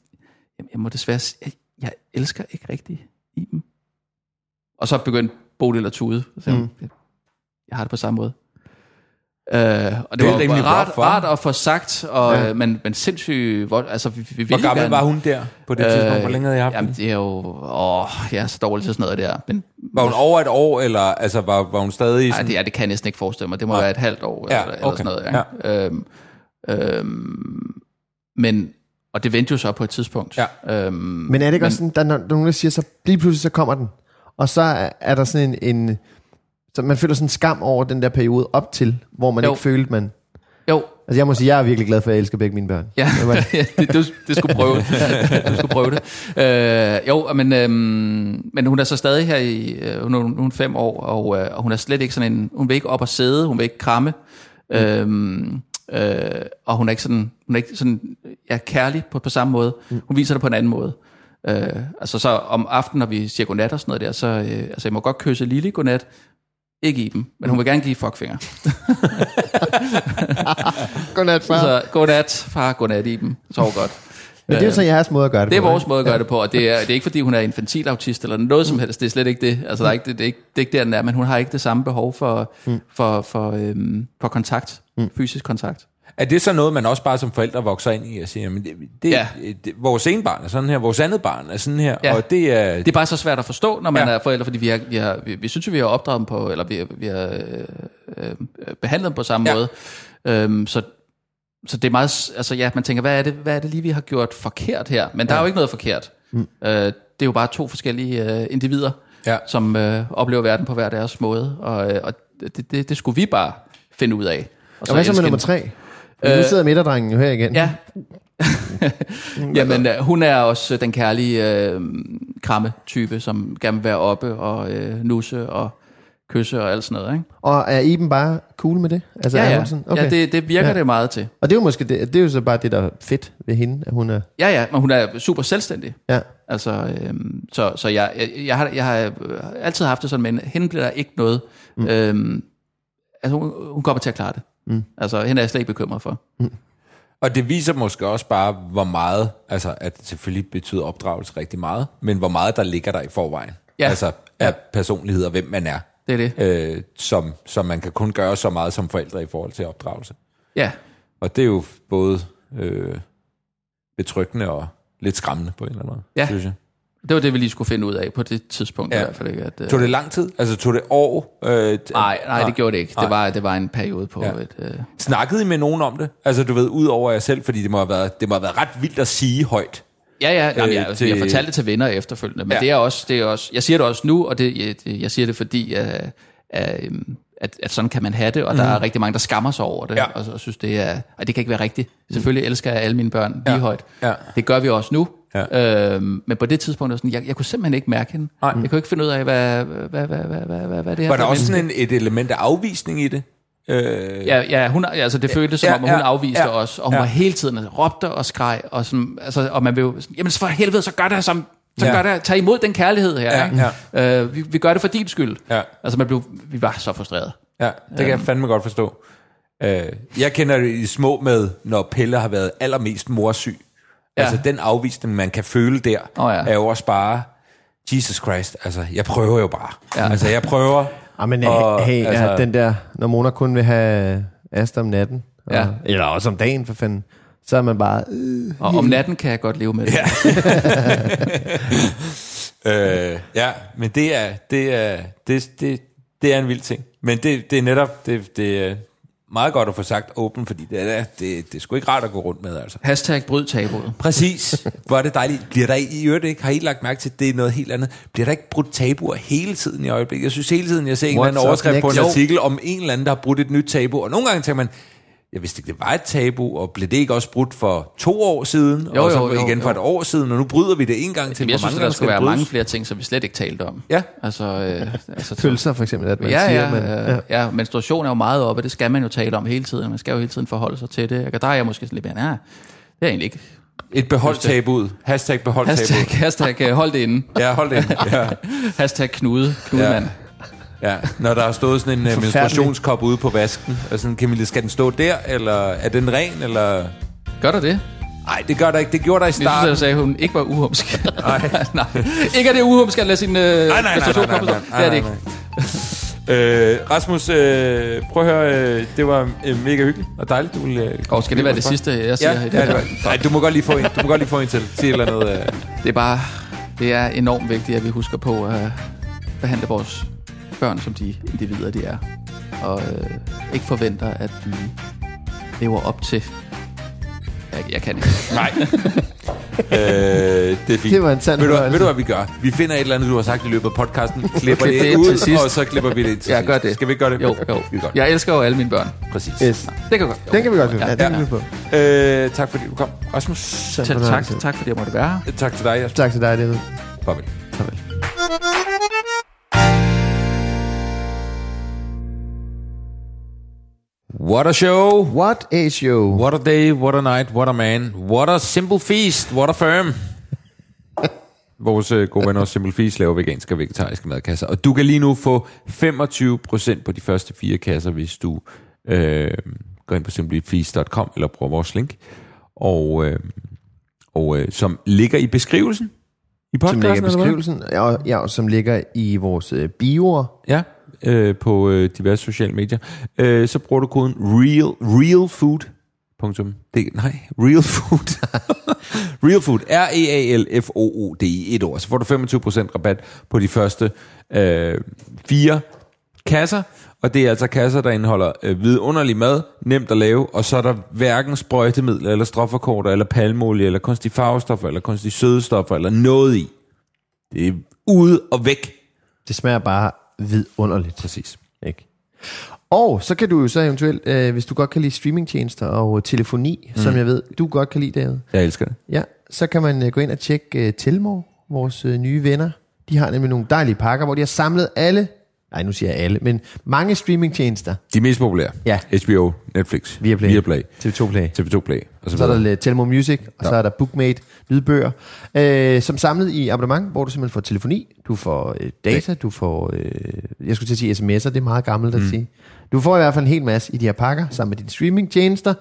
jeg, må desværre sige, jeg, jeg elsker ikke rigtig Iben. Og så begyndte Bodil at tude. Så mm. jeg, jeg har det på samme måde. Øh, og det, Det er var rimelig rart, hva'? rart at få sagt, og, Ja. ja. men, men sindssygt, vold, altså vi, vi Hvor gammel gerne- var hun der på det tidspunkt? Hvor længe havde jeg haft Jamen, det er jo... Åh, jeg er så dårlig til sådan noget der. Men, Var hun over et år, eller altså, var, var hun stadig Nej, sådan... det, ja, det kan jeg næsten ikke forestille mig. Det må Nej. være et halvt år Ja, eller, eller okay. sådan noget. Ja. Øhm, øhm, men, og det vendte jo så på et tidspunkt. Ja. Øhm, Men er det ikke også sådan, der, er nogen, der siger, så lige pludselig så kommer den. Og så er, er der sådan en, en... Så man føler sådan en skam over den der periode op til, hvor man Jo. ikke følte, man... Jo, Altså jeg må sige, jeg er virkelig glad for, at jeg elsker begge mine børn. ja, Det du, det skulle prøve. du skulle prøve det. Øh, jo, men, øhm, men hun er så stadig her i, øh, hun er, hun er fem år, og, øh, og hun er slet ikke sådan en, hun vil ikke op og sidde, hun vil ikke kramme, mm. øhm, øh, og hun er ikke sådan, hun er ikke sådan, ja, kærlig på, på samme måde. Hun viser det på en anden måde. Øh, altså så om aftenen, når vi siger godnat og sådan noget der, så øh, altså jeg må godt kysse Lille godnat, ikke i dem, men hun vil gerne give fuckfinger. Godnat, far. Så godnat, far, godnat i dem, sov godt. Men det er jo så jeres måde at gøre det Det er på. vores ikke? måde at gøre det på, og det er, det er ikke fordi, hun er infantil autist eller noget som helst. Det er slet ikke det. Altså, der er ikke, det, det, er ikke, det er ikke der, den er, men hun har ikke det samme behov for, mm. for, for, øhm, for kontakt, mm. fysisk kontakt. Er det så noget, man også bare som forældre vokser ind i og siger, jamen det, det, Ja. ja. det, vores ene barn er sådan her, vores andet barn er sådan her, Ja. og det er... Det er bare så svært at forstå, når man Ja. ja. er forældre, fordi vi, har, vi, har, vi, vi synes jo, vi har opdraget dem på, eller vi, vi har øh, øh, behandlet dem på samme Ja. måde. Øhm, så, så det er meget, altså ja, man tænker, hvad er det, hvad er det lige, vi har gjort forkert her? Men der er jo ikke noget forkert. Mm. Øh, det er jo bare to forskellige øh, individer. Ja. som øh, oplever verden på hver deres måde, og, øh, og det, det, det skulle vi bare finde ud af. Og Og hvad så med nummer tre? Øh, nu Øh, sidder midterdrengen jo her igen. Ja. Jamen, øh, hun er også den kærlige øh, kramme type, som gerne vil være oppe og øh, nusse og kysse og alt sådan noget, ikke? Og er Iben bare cool med det? Altså, Ja, er ja. hun sådan? Okay. ja det, det virker Ja. ja. det meget til. Og det er jo måske det, det er jo så bare det, der er fedt ved hende, at hun er... Ja, ja, men hun er super selvstændig. Ja. Altså, øhm, så, så jeg, jeg, jeg, har, jeg har øh, altid haft det sådan, men hende bliver der ikke noget. Mm. Øhm, altså, hun, hun kommer til at klare det. Mm. Altså, hende er jeg slet ikke bekymret for. Og det viser måske også bare, hvor meget, altså at selvfølgelig betyder opdragelse rigtig meget, men hvor meget der ligger der i forvejen. Ja. Altså af personlighed og hvem man er. Det er det. Øh, som, som man kan kun gøre så meget som forældre i forhold til opdragelse. Ja, Og det er jo både øh, betryggende og lidt skræmmende på en eller anden måde, Ja. synes jeg. Det var det, vi lige skulle finde ud af på det tidspunkt Ja. i hvert fald. Ikke? At, øh, Tog det lang tid? Altså tog det år? Øh, Nej, nej, det gjorde det ikke. Nej. Det var, det var en periode på Ja. et... Øh, Snakkede I med nogen om det? Altså du ved, ud over jer selv, fordi det må have været, det må have været ret vildt at sige højt. Ja, ja, jamen, Øh, jeg, altså, til- jeg fortalte det til venner efterfølgende, men Ja. det er også, det er også, jeg siger det også nu, og det, jeg, jeg siger det fordi, uh, uh, at, at sådan kan man have det, og mm. der er mhm. rigtig mange, der skammer sig over det, ja. og, og synes, det er, at det kan ikke være rigtigt. Selvfølgelig elsker jeg alle mine børn lige ja. højt. Ja. Det gør vi også nu, Ja. Øhm, men på det tidspunkt, sådan, jeg, jeg kunne simpelthen ikke mærke hende. Nej. Jeg kunne ikke finde ud af, hvad, hvad, hvad, hvad, hvad, hvad, hvad det er. Var der også sådan en, et element af afvisning i det? Øh... Ja, ja, hun, altså det føltes som om, at hun ja, afviste ja, os, og hun ja. var hele tiden altså, råbte og skreg, og, sådan, altså, og man blev sådan, jamen for helvede, så gør det, som så Ja. gør det, tag imod den kærlighed her, Ja, ikke? Øh, vi, vi gør det for din skyld. Ja. Altså man blev, vi var så frustreret. Ja, det kan jeg fandme godt forstå. Øh, jeg kender det i små med, når Pelle har været allermest morsyg. Ja. Ja. Altså den afvisning, man kan føle der, Åh, ja. er jo også bare, Jesus Christ, altså jeg prøver jo bare. Ja. Altså jeg prøver. Ah, men Og, hey, hey altså- ja, den der, når Mona kun vil have Asta om natten, og, Ja. eller også om dagen, for fanden, så er man bare... Øh, Og om natten kan jeg godt leve med det. Ja. Øh, ja, men det er, det er, det, det, det er en vild ting. Men det, det er netop, det, det er meget godt at få sagt åben, fordi det er, det, det er sgu ikke rart at gå rundt med, altså. Hashtag bryd tabuet. Præcis. Hvor er det dejligt. Bliver der i øvrigt ikke, har I lagt mærke til, at det er noget helt andet, bliver der ikke brudt tabuer hele tiden i øjeblikket? Jeg synes hele tiden, jeg ser en eller anden What's overskrift på en artikel om en eller anden, der har brudt et nyt tabu, og nogle gange tænker man, jeg vidste ikke, det var et tabu, og blev det ikke også brudt for to år siden, Jo, og så jo, jo, igen for jo. et år siden, og nu bryder vi det en gang til. Jamen, jeg synes, der skulle skal være det mange brydes? flere ting, som vi slet ikke talte om. Ja. Altså, øh, altså Pølser for eksempel, at man Ja, siger, ja, man, øh, ja. menstruation er jo meget oppe, det skal man jo tale om hele tiden. Man skal jo hele tiden forholde sig til det. Og der er jeg måske sådan lidt mere, nej, det er egentlig ikke. Et beholdt Just det. tabuet. Hashtag beholdt Hashtag, hashtag øh, hold det inde. Ja, hold det. ind. Ja. Hashtag knude, knudemand. Ja, når der har stået sådan en uh, menstruationskop ude på vasken, og sådan, Camille, skal den stå der, eller er den ren, eller... Gør der det? Nej, det gør der ikke. Det gjorde der i Jeg synes, starten. jeg sagde, at hun ikke var uhumsk. nej. nej. Ikke at det er uhumsk at lade sin øh, Nej, nej, nej, nej, nej, nej, så. nej, Det er det nej, ikke. Øh, Rasmus, øh, prøv at høre, øh, det var øh, mega hyggeligt og dejligt. Du ville, øh, Og skal det være det sidste, jeg siger? Ja, i ja, det var, nej, du må godt lige få en, du må godt lige få en til. Sig et eller andet. Øh. Det er bare, det er enormt vigtigt, at vi husker på at behandle vores børn, som de individer, de er. Og øh, ikke forventer, at de lever op til... Jeg, jeg kan ikke. Nej. øh, det er fint. Det var en sand ved du, ved du, hvad vi gør? Vi finder et eller andet, du har sagt i løbet af podcasten, klipper Klip det, det ud, til sidst. og så klipper vi det til Ja, gør det. Skal vi ikke gøre det? Jo, jo. Skide godt. Jeg elsker jo alle mine børn. Præcis. Yes. Det kan godt. Jo. Den kan vi godt finde. Ja, Ja, den kan ja. vi på. Øh, tak fordi du kom. Rasmus, Tak, tak, tak, fordi jeg måtte være her. tak til dig. Jasper. Tak til dig, David. Farvel. Farvel. What a show. What a show. What a day, what a night, what a man. What a simple feast, what a firm. Vores øh, gode venner Simple Feast laver veganske og vegetariske madkasser. Og du kan lige nu få 25% på de første fire kasser, hvis du øh, går ind på simplyfeast.com eller bruger vores link. Og, øh, og øh, som ligger i beskrivelsen i podcasten. Som ligger i beskrivelsen, ja, ja, og som ligger i vores øh, bioer. Ja, øh, på øh, diverse sociale medier. Øh, så bruger du koden real, real food. Punktum. Det, nej, real food. real food. R-E-A-L-F-O-O-D i et ord. Så får du 25% rabat på de første øh, fire kasser. Og det er altså kasser, der indeholder øh, vidunderlig mad, nemt at lave, og så er der hverken sprøjtemidler, eller stofferkorter, eller palmolie, eller kunstige farvestoffer, eller kunstige sødestoffer, eller noget i. Det er ude og væk Det smager bare vidunderligt. Præcis. Ikke? Og så kan du jo så eventuelt, øh, hvis du godt kan lide streamingtjenester og telefoni, mm. som jeg ved, du godt kan lide, David, Jeg elsker det. ja, så kan man øh, gå ind og tjekke øh, Telmore, vores øh, nye venner. De har nemlig nogle dejlige pakker, hvor de har samlet alle, nej nu siger jeg alle, men mange streamingtjenester. De mest populære. Ja. HBO, Netflix, Viaplay, Viaplay TV2 Play. TV2 Play. Og så, Så er der Telmo Music, og Ja. så er der Bookmate, lydbøger, øh, som samlet i abonnement, hvor du simpelthen får telefoni, du får øh, data, du får, øh, jeg skulle til at sige sms'er, det er meget gammelt at mm. sige. Du får i hvert fald en hel masse i de her pakker, sammen med dine streamingtjenester.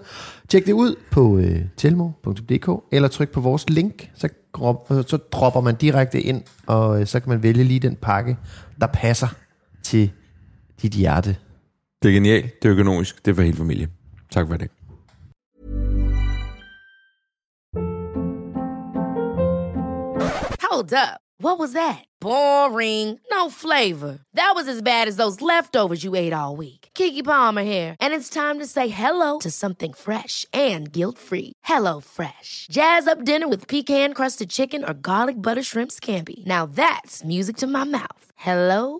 Tjek det ud på øh, telmo.dk, eller tryk på vores link, så, grop, øh, så dropper man direkte ind, og øh, så kan man vælge lige den pakke, der passer til dit hjerte. Det er genialt, det er økonomisk, det er for hele familien. Tak for det. Hold up. What was that? Boring. No flavor. That was as bad as those leftovers you ate all week. Kiki Palmer here, and it's time to say hello to something fresh and guilt-free. Hello Fresh. Jazz up dinner with pecan-crusted chicken or garlic butter shrimp scampi. Now that's music to my mouth. Hello